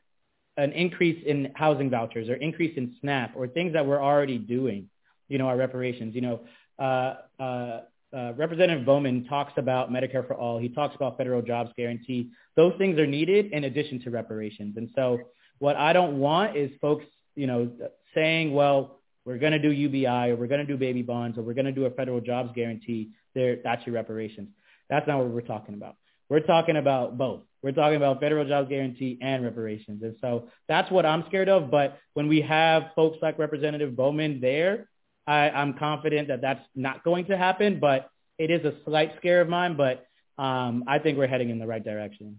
Speaker 8: an increase in housing vouchers or increase in SNAP or things that we're already doing, you know, our reparations. You know, uh, uh, uh, Representative Bowman talks about Medicare for all. He talks about federal jobs guarantee. Those things are needed in addition to reparations. And so what I don't want is folks, you know, saying, well, we're going to do UBI or we're going to do baby bonds or we're going to do a federal jobs guarantee. There, that's your reparations. That's not what we're talking about. We're talking about both. We're talking about federal jobs guarantee and reparations. And so that's what I'm scared of. But when we have folks like Representative Bowman there I, I'm confident that that's not going to happen, but it is a slight scare of mine. But um, I think we're heading in the right direction.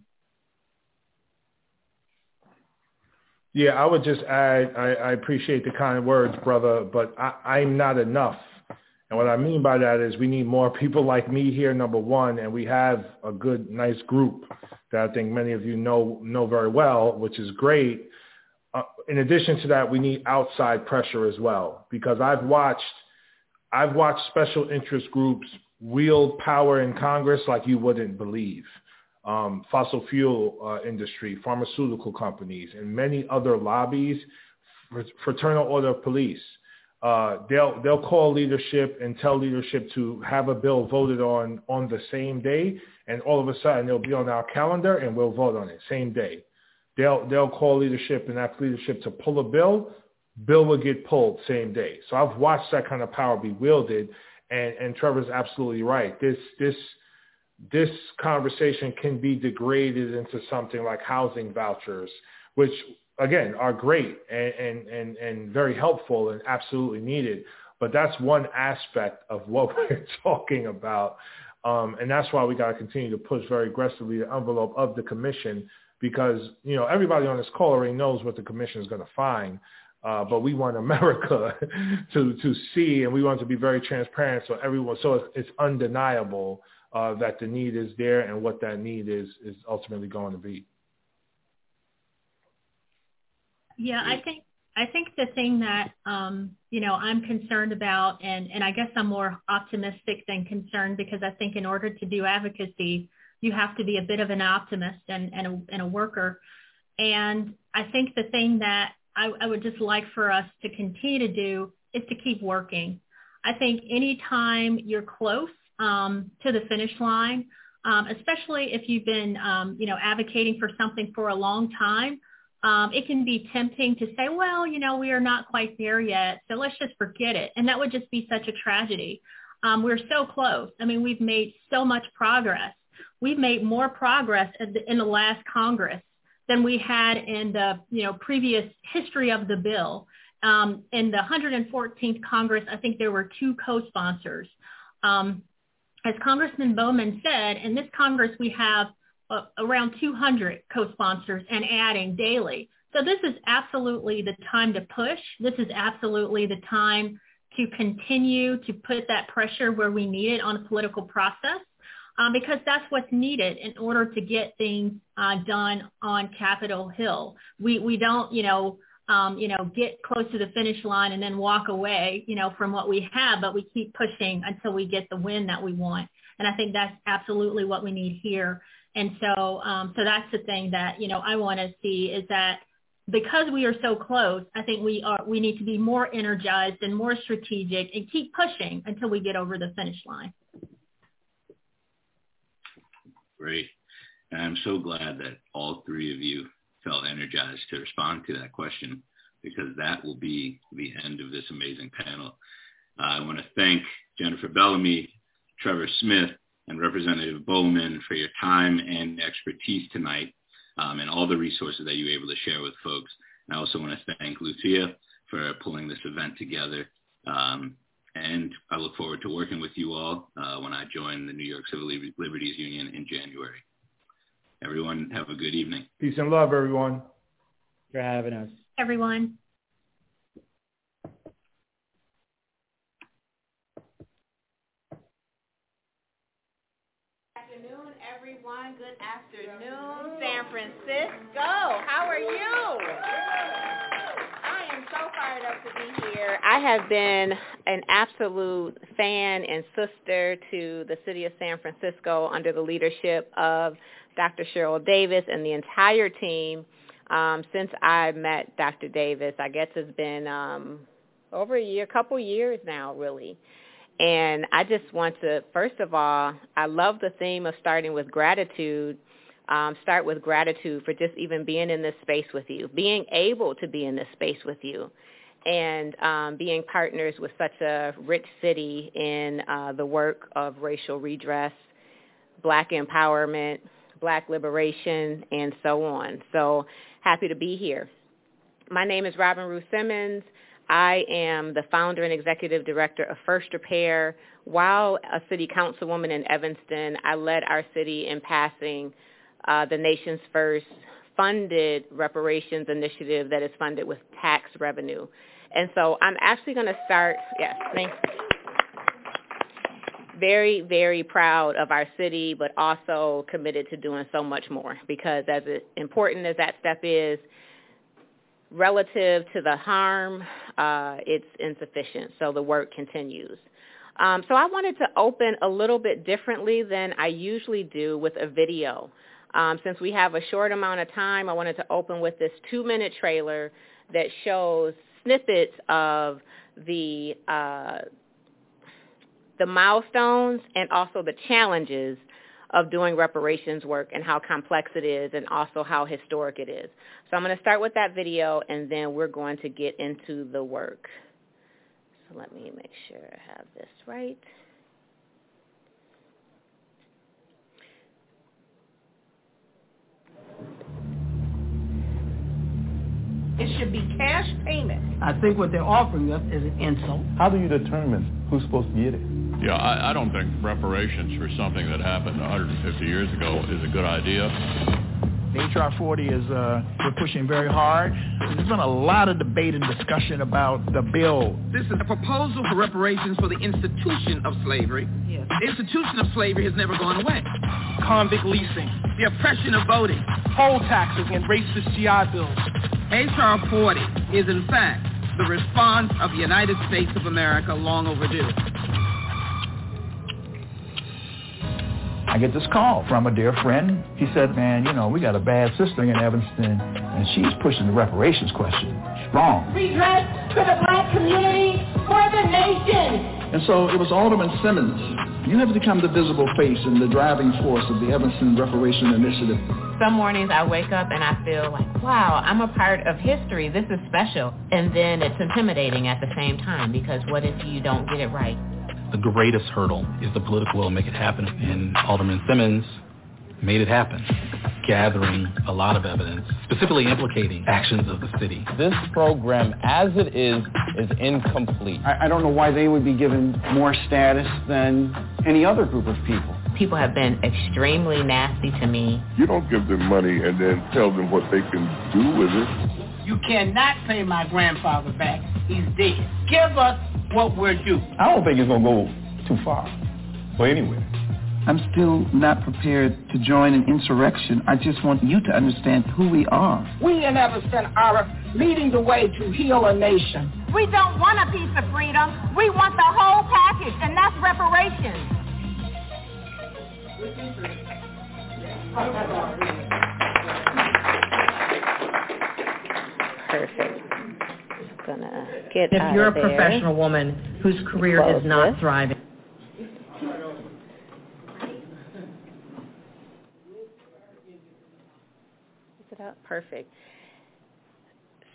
Speaker 9: Yeah, I would just add, I, I appreciate the kind words, brother, but I, I'm not enough. And what I mean by that is we need more people like me here, number one, and we have a good, nice group that I think many of you know know very well, which is great uh, in addition to that, we need outside pressure as well because I've watched I've watched special interest groups wield power in Congress like you wouldn't believe. um, fossil fuel uh, industry, pharmaceutical companies, and many other lobbies, fraternal order of police. Uh, they'll they'll call leadership and tell leadership to have a bill voted on on the same day, and all of a sudden it'll be on our calendar and we'll vote on it same day. They'll they'll call leadership and ask leadership to pull a bill. Bill will get pulled same day. So I've watched that kind of power be wielded, and and Trevor's absolutely right. This this this conversation can be degraded into something like housing vouchers, which again are great and, and, and, and very helpful and absolutely needed. But that's one aspect of what we're talking about. Um, and that's why we got to continue to push very aggressively the envelope of the commission because, you know, everybody on this call already knows what the commission is going to find. Uh, but we want America to, to see and we want to be very transparent so everyone, so it's, it's undeniable uh, that the need is there and what that need is, is ultimately going to be.
Speaker 7: Yeah, I think I think the thing that um, you know I'm concerned about, and and I guess I'm more optimistic than concerned because I think in order to do advocacy, you have to be a bit of an optimist and and a, and a worker. And I think the thing that I, I would just like for us to continue to do is to keep working. I think anytime you're close um, to the finish line, um, especially if you've been, um, you know, advocating for something for a long time, um, it can be tempting to say, well, you know, we are not quite there yet, so let's just forget it. And that would just be such a tragedy. Um, we're so close. I mean, we've made so much progress. We've made more progress in the last Congress than we had in the, you know, previous history of the bill. Um, in the 114th Congress, I think there were two co-sponsors. Um, as Congressman Bowman said, in this Congress we have uh, around 200 co-sponsors and adding daily. So this is absolutely the time to push. This is absolutely the time to continue to put that pressure where we need it on a political process um, because that's what's needed in order to get things uh, done on Capitol Hill. We, we don't, you know, um, you know, get close to the finish line and then walk away, you know, from what we have, but we keep pushing until we get the win that we want. And I think that's absolutely what we need here. And so, um, so that's the thing that, you know, I want to see is that because we are so close, I think we are, we need to be more energized and more strategic and keep pushing until we get over the finish line.
Speaker 6: Great. And I'm so glad that all three of you felt energized to respond to that question because that will be the end of this amazing panel. Uh, I want to thank Jennifer Bellamy, Trevor Smith, and Representative Bowman for your time and expertise tonight um, and all the resources that you were able to share with folks. And I also want to thank Lucia for pulling this event together. Um, and I look forward to working with you all uh, when I join the New York Civil Liberties Union in January. Everyone have a good evening.
Speaker 9: Peace and love, everyone.
Speaker 8: for having us.
Speaker 7: Everyone.
Speaker 10: afternoon, everyone. Good afternoon, San Francisco. How are you? I am so fired up to be here. I have been an absolute fan and sister to the city of San Francisco under the leadership of Dr. Cheryl Davis and the entire team um, since I met Dr. Davis. I guess it's been um, over a year, a couple years now, really. And I just want to, first of all, I love the theme of starting with gratitude. Um, start with gratitude for just even being in this space with you, being able to be in this space with you, and um, being partners with such a rich city in uh, the work of racial redress, black empowerment, black liberation, and so on. So happy to be here. My name is Robin Rue Simmons. I am the founder and executive director of First Repair. While a city councilwoman in Evanston, I led our city in passing uh, the nation's first funded reparations initiative that is funded with tax revenue. And so I'm actually going to start, yes, thanks very, very proud of our city, but also committed to doing so much more because as important as that step is, relative to the harm, uh, it's insufficient. So the work continues. Um, so I wanted to open a little bit differently than I usually do with a video. Um, since we have a short amount of time, I wanted to open with this two-minute trailer that shows snippets of the uh, the milestones and also the challenges of doing reparations work and how complex it is and also how historic it is. So I'm going to start with that video and then we're going to get into the work. So let me make sure I have this right.
Speaker 11: It should be cash payment. I think what they're offering us is an insult.
Speaker 12: How do you determine who's supposed to get it?
Speaker 13: Yeah, I, I don't think reparations for something that happened 150 years ago is a good idea.
Speaker 14: HR 40 is uh, we're pushing very hard. There's been a lot of debate and discussion about the bill.
Speaker 15: This is a proposal for reparations for the institution of slavery. Yes. The institution of slavery has never gone away.
Speaker 16: Convict leasing.
Speaker 15: The oppression of voting.
Speaker 16: Poll taxes and racist GI bills.
Speaker 15: HR 40 is in fact the response of the United States of America long overdue.
Speaker 14: I get this call from a dear friend. He said, man, you know, we got a bad sister in Evanston, and she's pushing the reparations question strong.
Speaker 11: Redress for the black community, for the nation.
Speaker 14: And so it was Alderman Simmons. You have become the visible face and the driving force of the Evanston Reparation Initiative.
Speaker 17: Some mornings I wake up and I feel like, wow, I'm a part of history. This is special. And then it's intimidating at the same time because what if you don't get it right?
Speaker 18: the greatest hurdle is the political will to make it happen. And Alderman Simmons made it happen, gathering a lot of evidence, specifically implicating actions of the city.
Speaker 19: This program, as it is, is incomplete.
Speaker 20: I, I don't know why they would be given more status than any other group of people.
Speaker 17: People have been extremely nasty to me.
Speaker 21: You don't give them money and then tell them what they can do with it.
Speaker 11: You cannot pay my grandfather back. He's dead. Give us what we're due.
Speaker 12: I don't think it's going to go too far. But anyway.
Speaker 20: I'm still not prepared to join an insurrection. I just want you to understand who we are.
Speaker 11: We in Evanston are leading the way to heal a nation.
Speaker 22: We don't want a piece of freedom. We want the whole package, and that's reparations.
Speaker 10: Perfect gonna get
Speaker 17: if you're a
Speaker 10: there.
Speaker 17: professional woman whose career
Speaker 10: Close
Speaker 17: is not
Speaker 10: this.
Speaker 17: thriving
Speaker 10: Is it up? Perfect.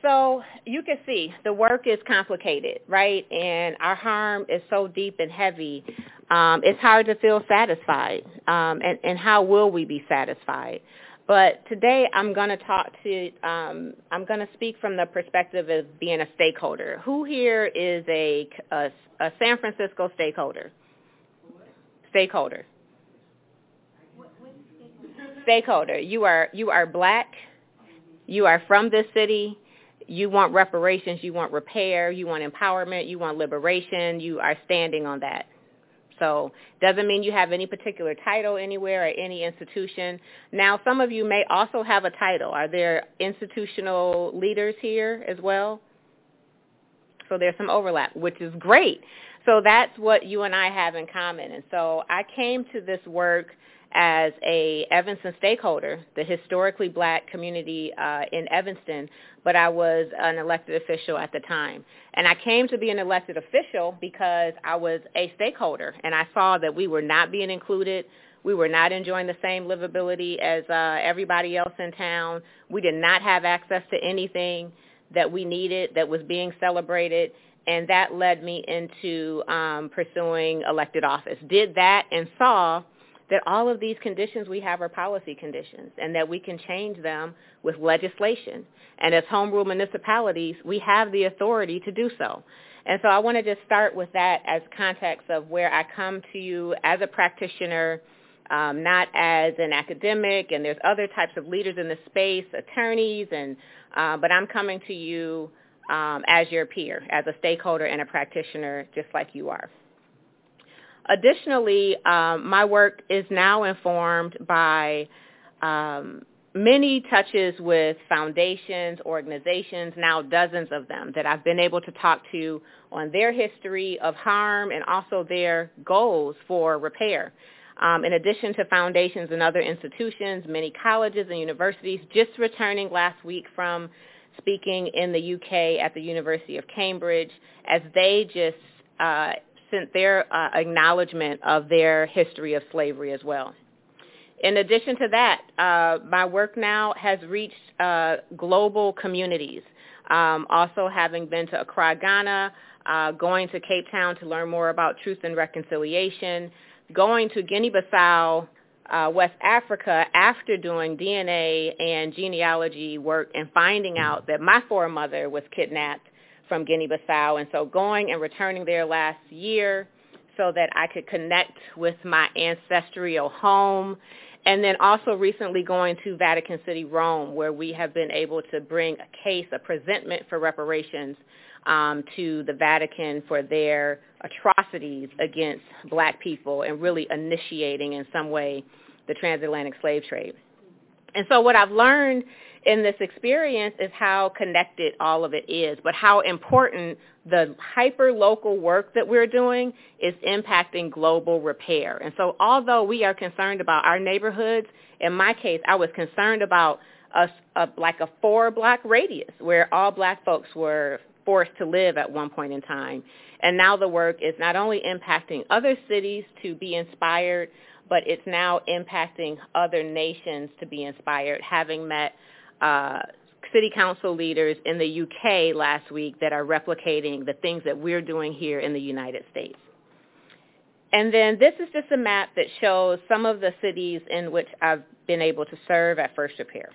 Speaker 10: So you can see the work is complicated, right? And our harm is so deep and heavy. Um, it's hard to feel satisfied. Um, and, and how will we be satisfied? But today I'm going to talk to, um, I'm going to speak from the perspective of being a stakeholder. Who here is a, a, a San Francisco stakeholder? Stakeholder. Stakeholder. You are you are black. You are from this city. You want reparations. You want repair. You want empowerment. You want liberation. You are standing on that. So doesn't mean you have any particular title anywhere or any institution. Now, some of you may also have a title. Are there institutional leaders here as well? So there's some overlap, which is great. So that's what you and I have in common. And so I came to this work as a Evanston stakeholder, the historically black community uh, in Evanston, but I was an elected official at the time. And I came to be an elected official because I was a stakeholder, and I saw that we were not being included. We were not enjoying the same livability as uh, everybody else in town. We did not have access to anything that we needed that was being celebrated and that led me into um, pursuing elected office. Did that and saw that all of these conditions we have are policy conditions and that we can change them with legislation. And as home rule municipalities, we have the authority to do so. And so I want to just start with that as context of where I come to you as a practitioner, um, not as an academic, and there's other types of leaders in the space, attorneys, and uh, but I'm coming to you um, as your peer, as a stakeholder and a practitioner, just like you are. Additionally, um, my work is now informed by um, many touches with foundations, organizations, now dozens of them that I've been able to talk to on their history of harm and also their goals for repair. um, in addition to foundations and other institutions, many colleges and universities, just returning last week from speaking in the UK at the University of Cambridge as they just uh, their uh, acknowledgement of their history of slavery as well. In addition to that, uh, my work now has reached uh, global communities. Um, also having been to Accra, Ghana, uh, going to Cape Town to learn more about truth and reconciliation, going to Guinea-Bissau, uh, West Africa after doing DNA and genealogy work and finding out that my foremother was kidnapped from Guinea-Bissau. And so going and returning there last year so that I could connect with my ancestral home. And then also recently going to Vatican City, Rome, where we have been able to bring a case, a presentment for reparations um, to the Vatican for their atrocities against black people and really initiating in some way the transatlantic slave trade. And so what I've learned in this experience is how connected all of it is, but how important the hyper-local work that we're doing is impacting global repair. And so although we are concerned about our neighborhoods, in my case, I was concerned about a, a, like a four-block radius where all black folks were forced to live at one point in time. And now the work is not only impacting other cities to be inspired, but it's now impacting other nations to be inspired, having met uh, city council leaders in the UK last week that are replicating the things that we're doing here in the United States. And then this is just a map that shows some of the cities in which I've been able to serve at First Repair.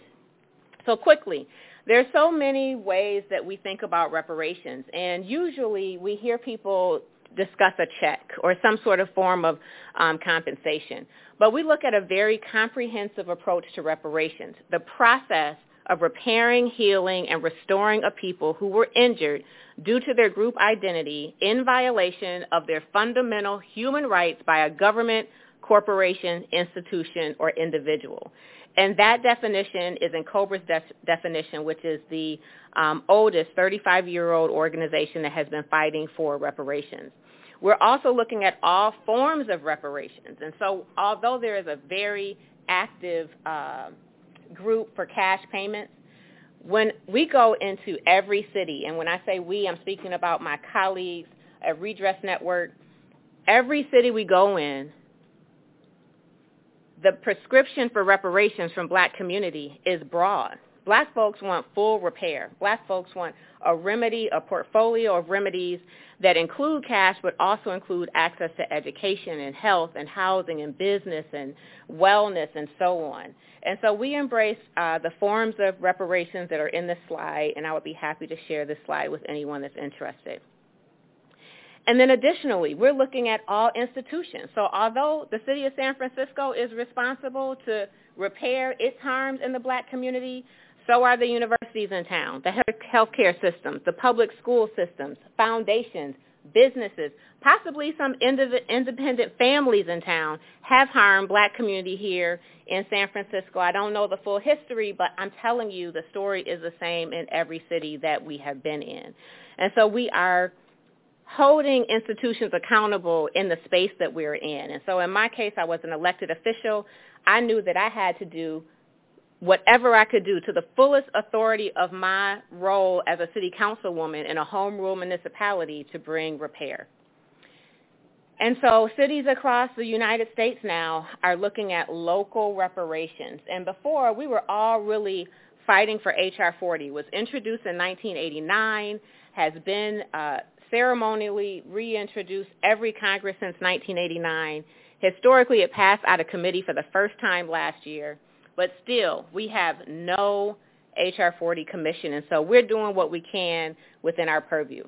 Speaker 10: So quickly, there are so many ways that we think about reparations, and usually we hear people discuss a check or some sort of form of um, compensation. But we look at a very comprehensive approach to reparations, the process of repairing, healing, and restoring a people who were injured due to their group identity in violation of their fundamental human rights by a government, corporation, institution, or individual. And that definition is in COBRA's def- definition, which is the um, oldest 35-year-old organization that has been fighting for reparations. We're also looking at all forms of reparations. And so although there is a very active uh, group for cash payments, when we go into every city, and when I say we, I'm speaking about my colleagues at Redress Network, every city we go in, the prescription for reparations from black community is broad. Black folks want full repair. Black folks want a remedy, a portfolio of remedies that include cash but also include access to education and health and housing and business and wellness and so on. And so we embrace uh, the forms of reparations that are in this slide, and I would be happy to share this slide with anyone that's interested. And then additionally, we're looking at all institutions. So although the city of San Francisco is responsible to repair its harms in the black community, so are the universities in town, the healthcare systems, the public school systems, foundations, businesses, possibly some independent families in town have harmed black community here in San Francisco. I don't know the full history, but I'm telling you the story is the same in every city that we have been in. And so we are holding institutions accountable in the space that we're in. And so in my case, I was an elected official. I knew that I had to do whatever I could do to the fullest authority of my role as a city councilwoman in a home rule municipality to bring repair. And so cities across the United States now are looking at local reparations. And before, we were all really fighting for H.R. 40. It was introduced in 1989, has been uh, ceremonially reintroduced every Congress since 1989. Historically, it passed out of committee for the first time last year, but still, we have no HR 40 commission, and so we're doing what we can within our purview.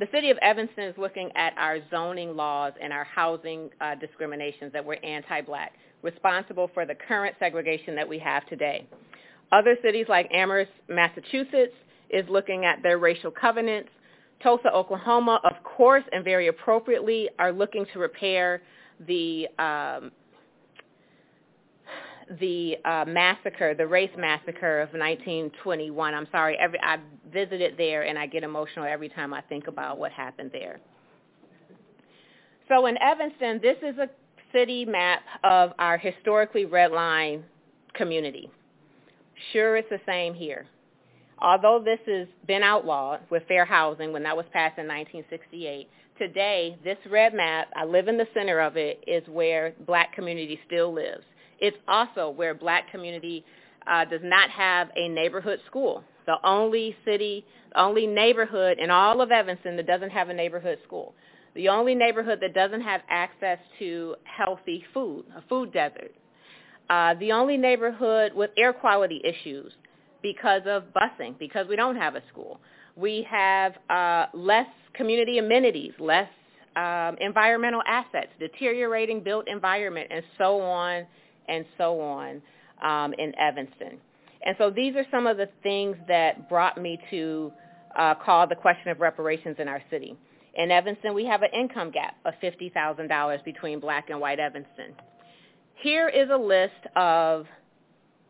Speaker 10: The city of Evanston is looking at our zoning laws and our housing uh, discriminations that were anti-black, responsible for the current segregation that we have today. Other cities like Amherst, Massachusetts, is looking at their racial covenants, Tulsa, Oklahoma, of course, and very appropriately, are looking to repair the um, the uh, massacre, the race massacre of 1921. I'm sorry, every, I visited there and I get emotional every time I think about what happened there. So in Evanston, this is a city map of our historically redlined community. Sure, it's the same here. Although this has been outlawed with fair housing when that was passed in 1968, today this red map, I live in the center of it, is where black community still lives. It's also where black community uh, does not have a neighborhood school. The only city, the only neighborhood in all of Evanston that doesn't have a neighborhood school. The only neighborhood that doesn't have access to healthy food, a food desert. Uh, the only neighborhood with air quality issues because of busing, because we don't have a school. We have uh, less community amenities, less um, environmental assets, deteriorating built environment, and so on and so on um, in Evanston. And so these are some of the things that brought me to uh, call the question of reparations in our city. In Evanston, we have an income gap of $50,000 between black and white Evanston. Here is a list of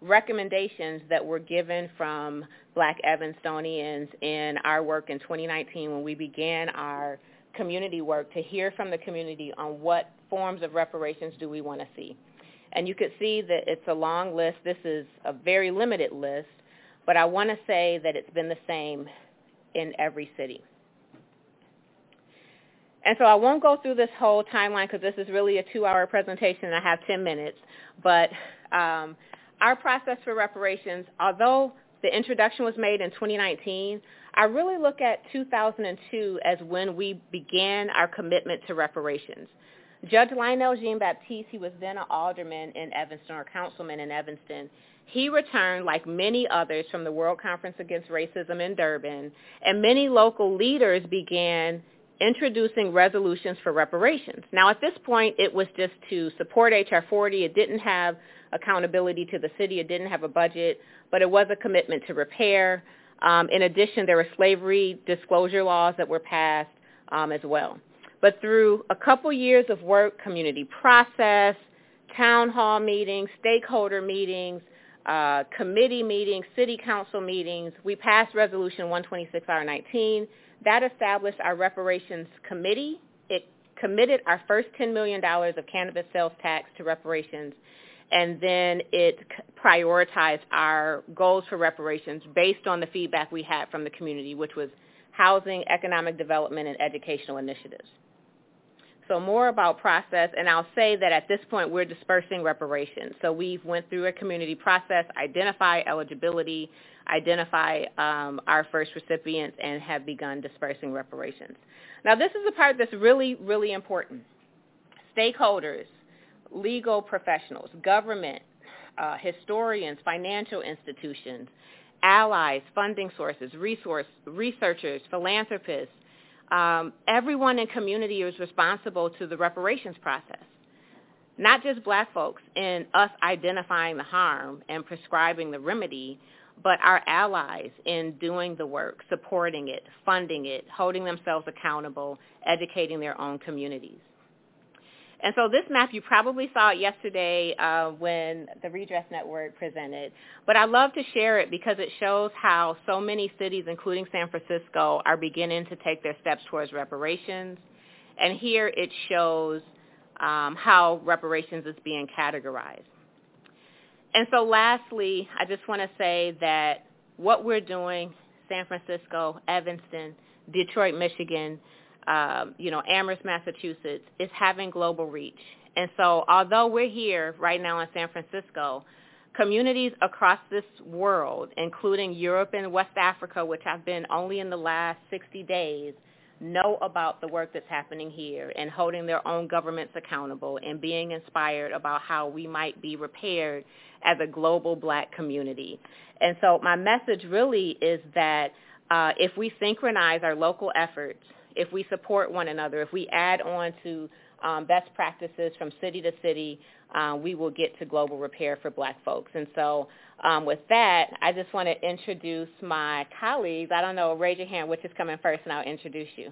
Speaker 10: recommendations that were given from black Evanstonians in our work in 2019 when we began our community work to hear from the community on what forms of reparations do we want to see. And you could see that it's a long list. This is a very limited list, but I want to say that it's been the same in every city. And so I won't go through this whole timeline because this is really a two-hour presentation and I have 10 minutes. But um, our process for reparations, although the introduction was made in 2019, I really look at 2002 as when we began our commitment to reparations. Judge Lionel Jean Baptiste, he was then an alderman in Evanston or councilman in Evanston. He returned, like many others, from the World Conference Against Racism in Durban, and many local leaders began introducing resolutions for reparations. Now, at this point, it was just to support H.R. 40. It didn't have accountability to the city. It didn't have a budget, but it was a commitment to repair. Um, in addition, there were slavery disclosure laws that were passed um, as well. But through a couple years of work, community process, town hall meetings, stakeholder meetings, uh, committee meetings, city council meetings, we passed Resolution 126R19. That established our reparations committee. It committed our first $10 million of cannabis sales tax to reparations, and then it prioritized our goals for reparations based on the feedback we had from the community, which was housing, economic development, and educational initiatives. So more about process, and I'll say that at this point we're dispersing reparations. So we've went through a community process, identify eligibility, identify um, our first recipients, and have begun dispersing reparations. Now this is the part that's really, really important. Stakeholders, legal professionals, government, uh, historians, financial institutions, allies, funding sources, resource, researchers, philanthropists, um, everyone in community is responsible to the reparations process. Not just black folks in us identifying the harm and prescribing the remedy, but our allies in doing the work, supporting it, funding it, holding themselves accountable, educating their own communities. And so this map, you probably saw it yesterday uh, when the Redress Network presented. But I love to share it because it shows how so many cities, including San Francisco, are beginning to take their steps towards reparations. And here it shows um, how reparations is being categorized. And so lastly, I just want to say that what we're doing, San Francisco, Evanston, Detroit, Michigan, um, you know, Amherst, Massachusetts, is having global reach. And so although we're here right now in San Francisco, communities across this world, including Europe and West Africa, which have been only in the last 60 days, know about the work that's happening here and holding their own governments accountable and being inspired about how we might be repaired as a global black community. And so my message really is that uh, if we synchronize our local efforts if we support one another, if we add on to um, best practices from city to city, um, we will get to global repair for black folks. And so um, with that, I just want to introduce my colleagues. I don't know, raise your hand, which is coming first, and I'll introduce you.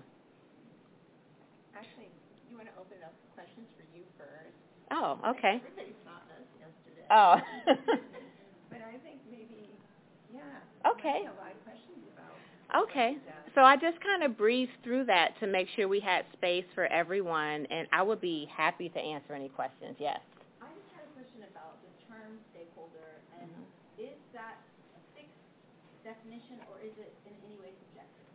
Speaker 23: Actually, you want to open up questions for you first?
Speaker 10: Oh, okay.
Speaker 23: Everybody saw us yesterday.
Speaker 10: Oh.
Speaker 23: but I think maybe, yeah.
Speaker 10: Okay.
Speaker 23: A lot of questions about
Speaker 10: Okay. So I just kind of breezed through that to make sure we had space for everyone, and I would be happy to answer any questions. Yes.
Speaker 23: I just had a question about the term stakeholder, and mm-hmm. is that a fixed definition or is it in any way subjective?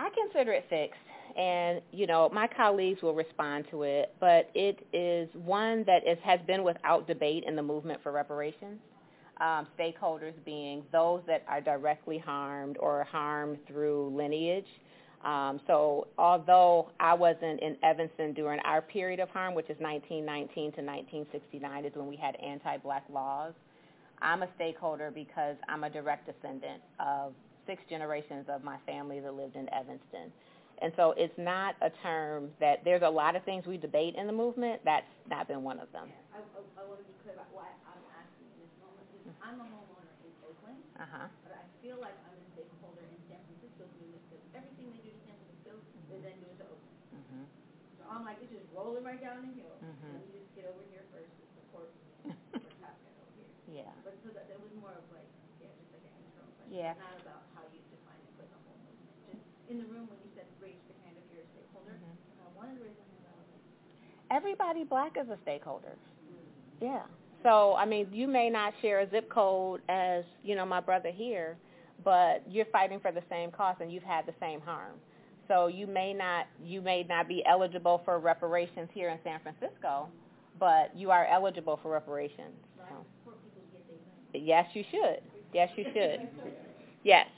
Speaker 10: I consider it fixed and you know my colleagues will respond to it, but it is one that is, has been without debate in the movement for reparations. Um, stakeholders being those that are directly harmed or harmed through lineage. Um, so although I wasn't in Evanston during our period of harm, which is 1919 to 1969, is when we had anti-black laws, I'm a stakeholder because I'm a direct descendant of six generations of my family that lived in Evanston. And so it's not a term that there's a lot of things we debate in the movement. That's not been one of them.
Speaker 23: I, I, I want to be clear about why I'm asking in this moment. Because I'm a homeowner in Oakland, uh-huh. but I feel like I'm a stakeholder in San Francisco's movement because everything they do to San Francisco, they then do it to Oakland. Mm-hmm. So I'm like, it's just rolling right down the hill. Mm-hmm. And you just get over here first to support what's happening over here.
Speaker 10: Yeah.
Speaker 23: But so that, that was more of like, yeah, just like an internal question.
Speaker 10: Yeah.
Speaker 23: Not about how you define it for the whole movement. Just in the room when you said, raise the hand if you're a stakeholder, I wanted to raise something about it.
Speaker 10: everybody black is a stakeholder. Yeah. So, I mean, you may not share a zip code as, you know, my brother here, but you're fighting for the same cause and you've had the same harm. So you may not you may not be eligible for reparations here in San Francisco, but you are eligible for reparations. So. Yes, you should. Yes, you should. Yes.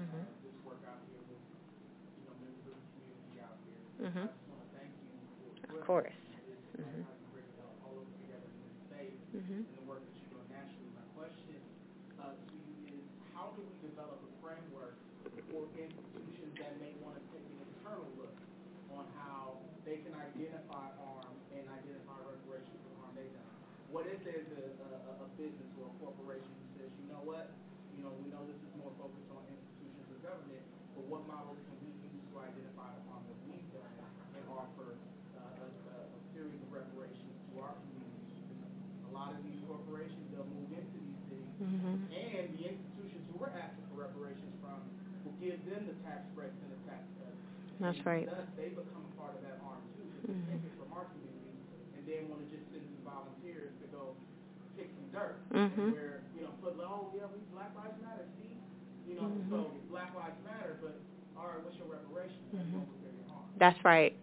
Speaker 24: mm-hmm. this work out here with, you know, members of the community out here.
Speaker 10: Mm-hmm.
Speaker 24: I just want to thank you for
Speaker 10: Of course.
Speaker 24: Mm-hmm. all over together in this space mm-hmm. and the work that you're doing nationally. My question uh, to you is, how do we develop a framework for institutions that may want to take an internal look on how they can identify harm and identify reparations for harm they've done? What if there's a, business or a corporation who says, you know what, you know, we know this is more focused on institutions of government, but what models can we use to identify the harm that we've done and offer uh, a, a, series of reparations to our communities? Because a lot of these corporations, they'll move into these cities, mm-hmm. and the institutions who we're asking for reparations from will give them the tax breaks and the tax cuts.
Speaker 10: That's right.
Speaker 24: Thus, they become part of that harm too. mm-hmm. take it from our community and then want to just send some volunteers to go kick some dirt.
Speaker 10: Mm-hmm.
Speaker 24: Where, you know, put, oh, yeah, we Black Lives Matter, see? You know, mm-hmm. so Black Lives Matter, but all right, what's your reparation? Mm-hmm.
Speaker 10: That's right.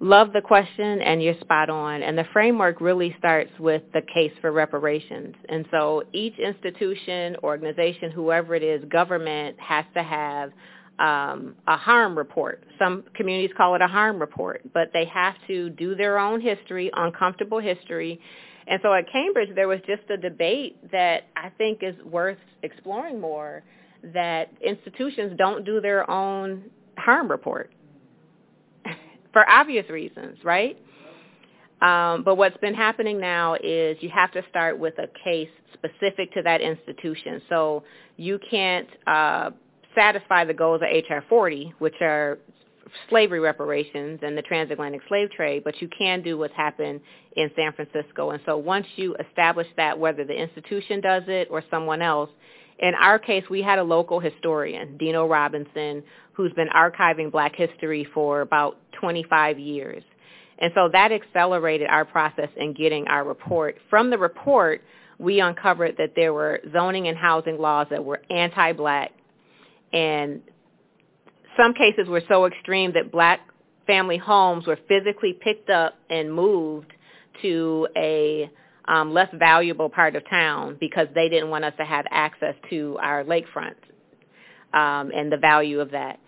Speaker 10: Love the question, and you're spot on. And the framework really starts with the case for reparations. And so each institution, organization, whoever it is, government has to have um, a harm report. Some communities call it a harm report, but they have to do their own history, uncomfortable history, and so at Cambridge, there was just a debate that I think is worth exploring more, that institutions don't do their own harm report for obvious reasons, right? Um, but what's been happening now is you have to start with a case specific to that institution. So you can't uh, satisfy the goals of HR 40, which are slavery reparations and the transatlantic slave trade, but you can do what's happened in San Francisco. And so once you establish that, whether the institution does it or someone else, in our case, we had a local historian, Dino Robinson, who's been archiving black history for about 25 years. And so that accelerated our process in getting our report. From the report, we uncovered that there were zoning and housing laws that were anti-black and some cases were so extreme that black family homes were physically picked up and moved to a um, less valuable part of town because they didn't want us to have access to our lakefront um, and the value of that.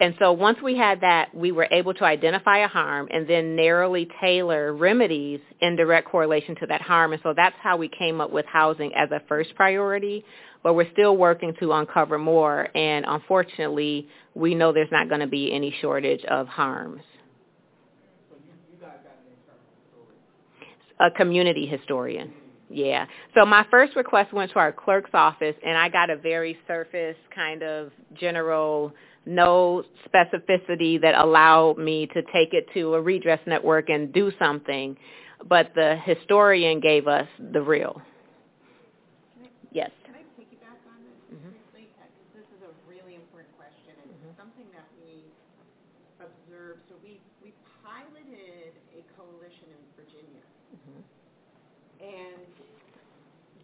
Speaker 10: And so once we had that, we were able to identify a harm and then narrowly tailor remedies in direct correlation to that harm. And so that's how we came up with housing as a first priority but we're still working to uncover more. And unfortunately, we know there's not going to be any shortage of harms. A community historian. Yeah. So my first request went to our clerk's office, and I got a very surface kind of general no specificity that allowed me to take it to a redress network and do something. But the historian gave us the real. Yes.
Speaker 25: Can I piggyback on this mm-hmm. briefly? Because this is a really important question and mm-hmm. something that we observed. So we, we piloted a coalition in Virginia. Mm-hmm. And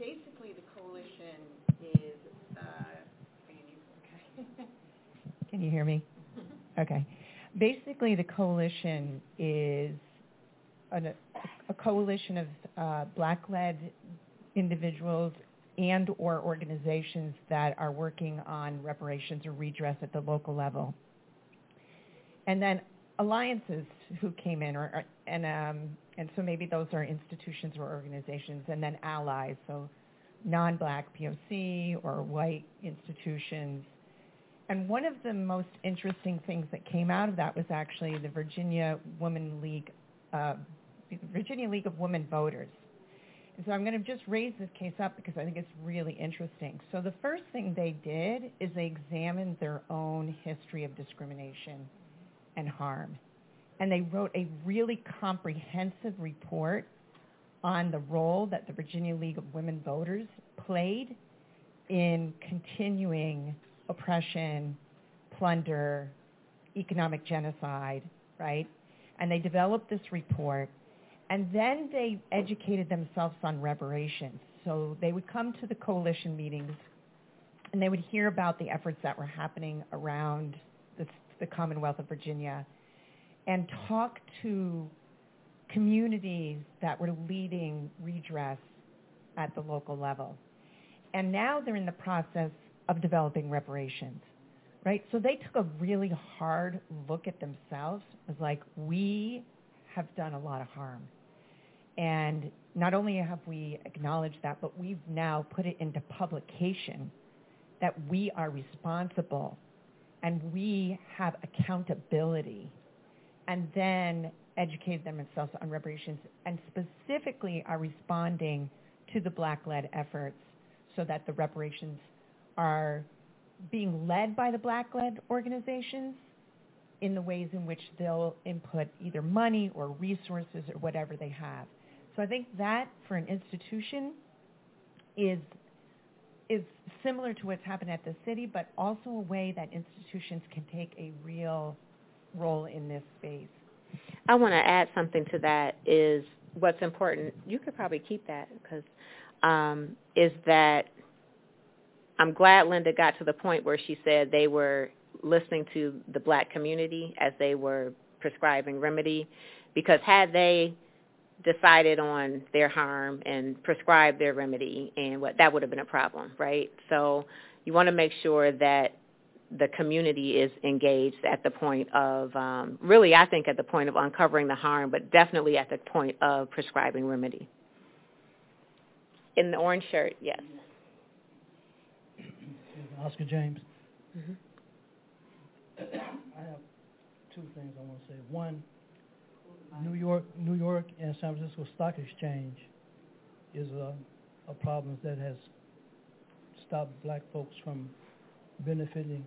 Speaker 25: basically the coalition is, uh, okay.
Speaker 26: Can you hear me? Okay. Basically the coalition is a, a coalition of uh, black-led individuals and or organizations that are working on reparations or redress at the local level. And then alliances who came in, or, and um, and so maybe those are institutions or organizations, and then allies, so non-black POC or white institutions. And one of the most interesting things that came out of that was actually the Virginia Women League, uh, Virginia League of Women Voters. And so I'm going to just raise this case up because I think it's really interesting. So the first thing they did is they examined their own history of discrimination and harm. And they wrote a really comprehensive report on the role that the Virginia League of Women Voters played in continuing oppression, plunder, economic genocide, right? And they developed this report and then they educated themselves on reparations. So they would come to the coalition meetings and they would hear about the efforts that were happening around the, the Commonwealth of Virginia and talk to communities that were leading redress at the local level. And now they're in the process of developing reparations, right? So they took a really hard look at themselves. It was like, we have done a lot of harm. And not only have we acknowledged that, but we've now put it into publication that we are responsible and we have accountability and then educate themselves on reparations and specifically are responding to the black-led efforts so that the reparations are being led by the black-led organizations in the ways in which they'll input either money or resources or whatever they have. So I think that for an institution is is similar to what's happened at the city, but also a way that institutions can take a real role in this space.
Speaker 10: I want to add something to that is what's important. You could probably keep that because um, is that I'm glad Linda got to the point where she said they were listening to the black community as they were prescribing remedy because had they decided on their harm and prescribed their remedy and what that would have been a problem, right? So you want to make sure that the community is engaged at the point of um, really I think at the point of uncovering the harm, but definitely at the point of prescribing remedy. In the orange shirt, yes.
Speaker 27: Oscar James.
Speaker 10: Mm-hmm.
Speaker 27: I have two things I want to say. One, New York, New York and San Francisco Stock Exchange is a, a problem that has stopped black folks from benefiting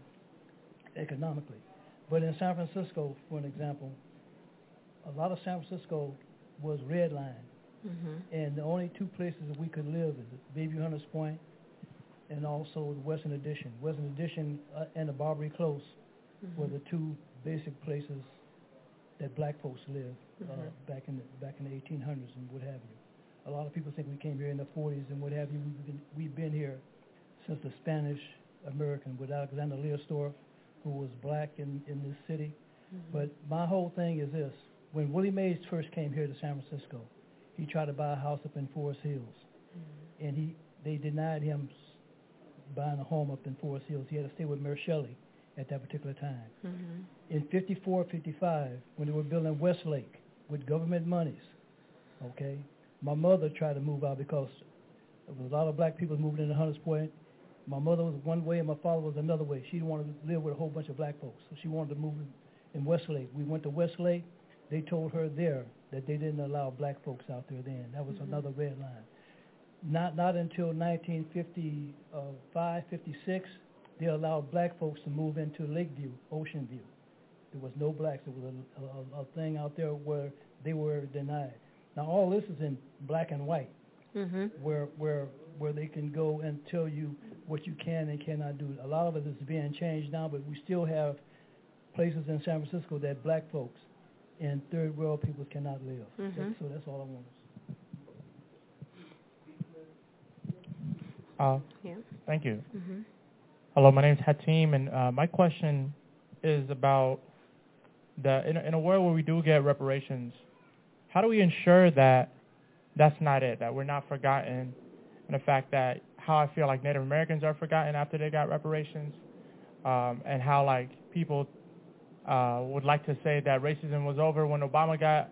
Speaker 27: economically. But in San Francisco, for an example, a lot of San Francisco was redlined. Mm-hmm. And the only two places that we could live is Bayview Hunters Point and also the Western Addition. Western Addition uh, and the Barbary Coast mm-hmm. were the two basic places that black folks lived uh, mm-hmm. back in the back in the 1800s and what have you. A lot of people think we came here in the 40s and what have you. We've been, we've been here since the Spanish American with Alexander Leidesdorff, who was black in, in this city. Mm-hmm. But my whole thing is this. When Willie Mays first came here to San Francisco, he tried to buy a house up in Forest Hills. Mm-hmm. And he they denied him buying a home up in Forest Hills. He had to stay with Mary Shelley at that particular time. Mm-hmm. In 54, 55, when they were building Westlake with government monies, okay, my mother tried to move out because there was a lot of black people moving into Hunters Point. My mother was one way and my father was another way. She didn't want to live with a whole bunch of black folks, so she wanted to move in Westlake. We went to Westlake. They told her there that they didn't allow black folks out there then. That was mm-hmm. another red line. Not not until 1955, 56 they allowed black folks to move into Lakeview, Ocean View. There was no blacks. There was a, a, a thing out there where they were denied. Now all this is in black and white,
Speaker 10: Mhm.
Speaker 27: where where where they can go and tell you what you can and cannot do. A lot of it is being changed now, but we still have places in San Francisco that black folks and third world people cannot live.
Speaker 10: Mhm.
Speaker 27: That- so that's all I want.
Speaker 28: Uh,
Speaker 10: Yeah.
Speaker 28: Thank you.
Speaker 10: Mhm.
Speaker 28: Hello, my name is Hatim, and uh, my question is about the in a, in a world where we do get reparations, how do we ensure that that's not it, that we're not forgotten, and the fact that how I feel like Native Americans are forgotten after they got reparations, um, and how like people uh, would like to say that racism was over when Obama got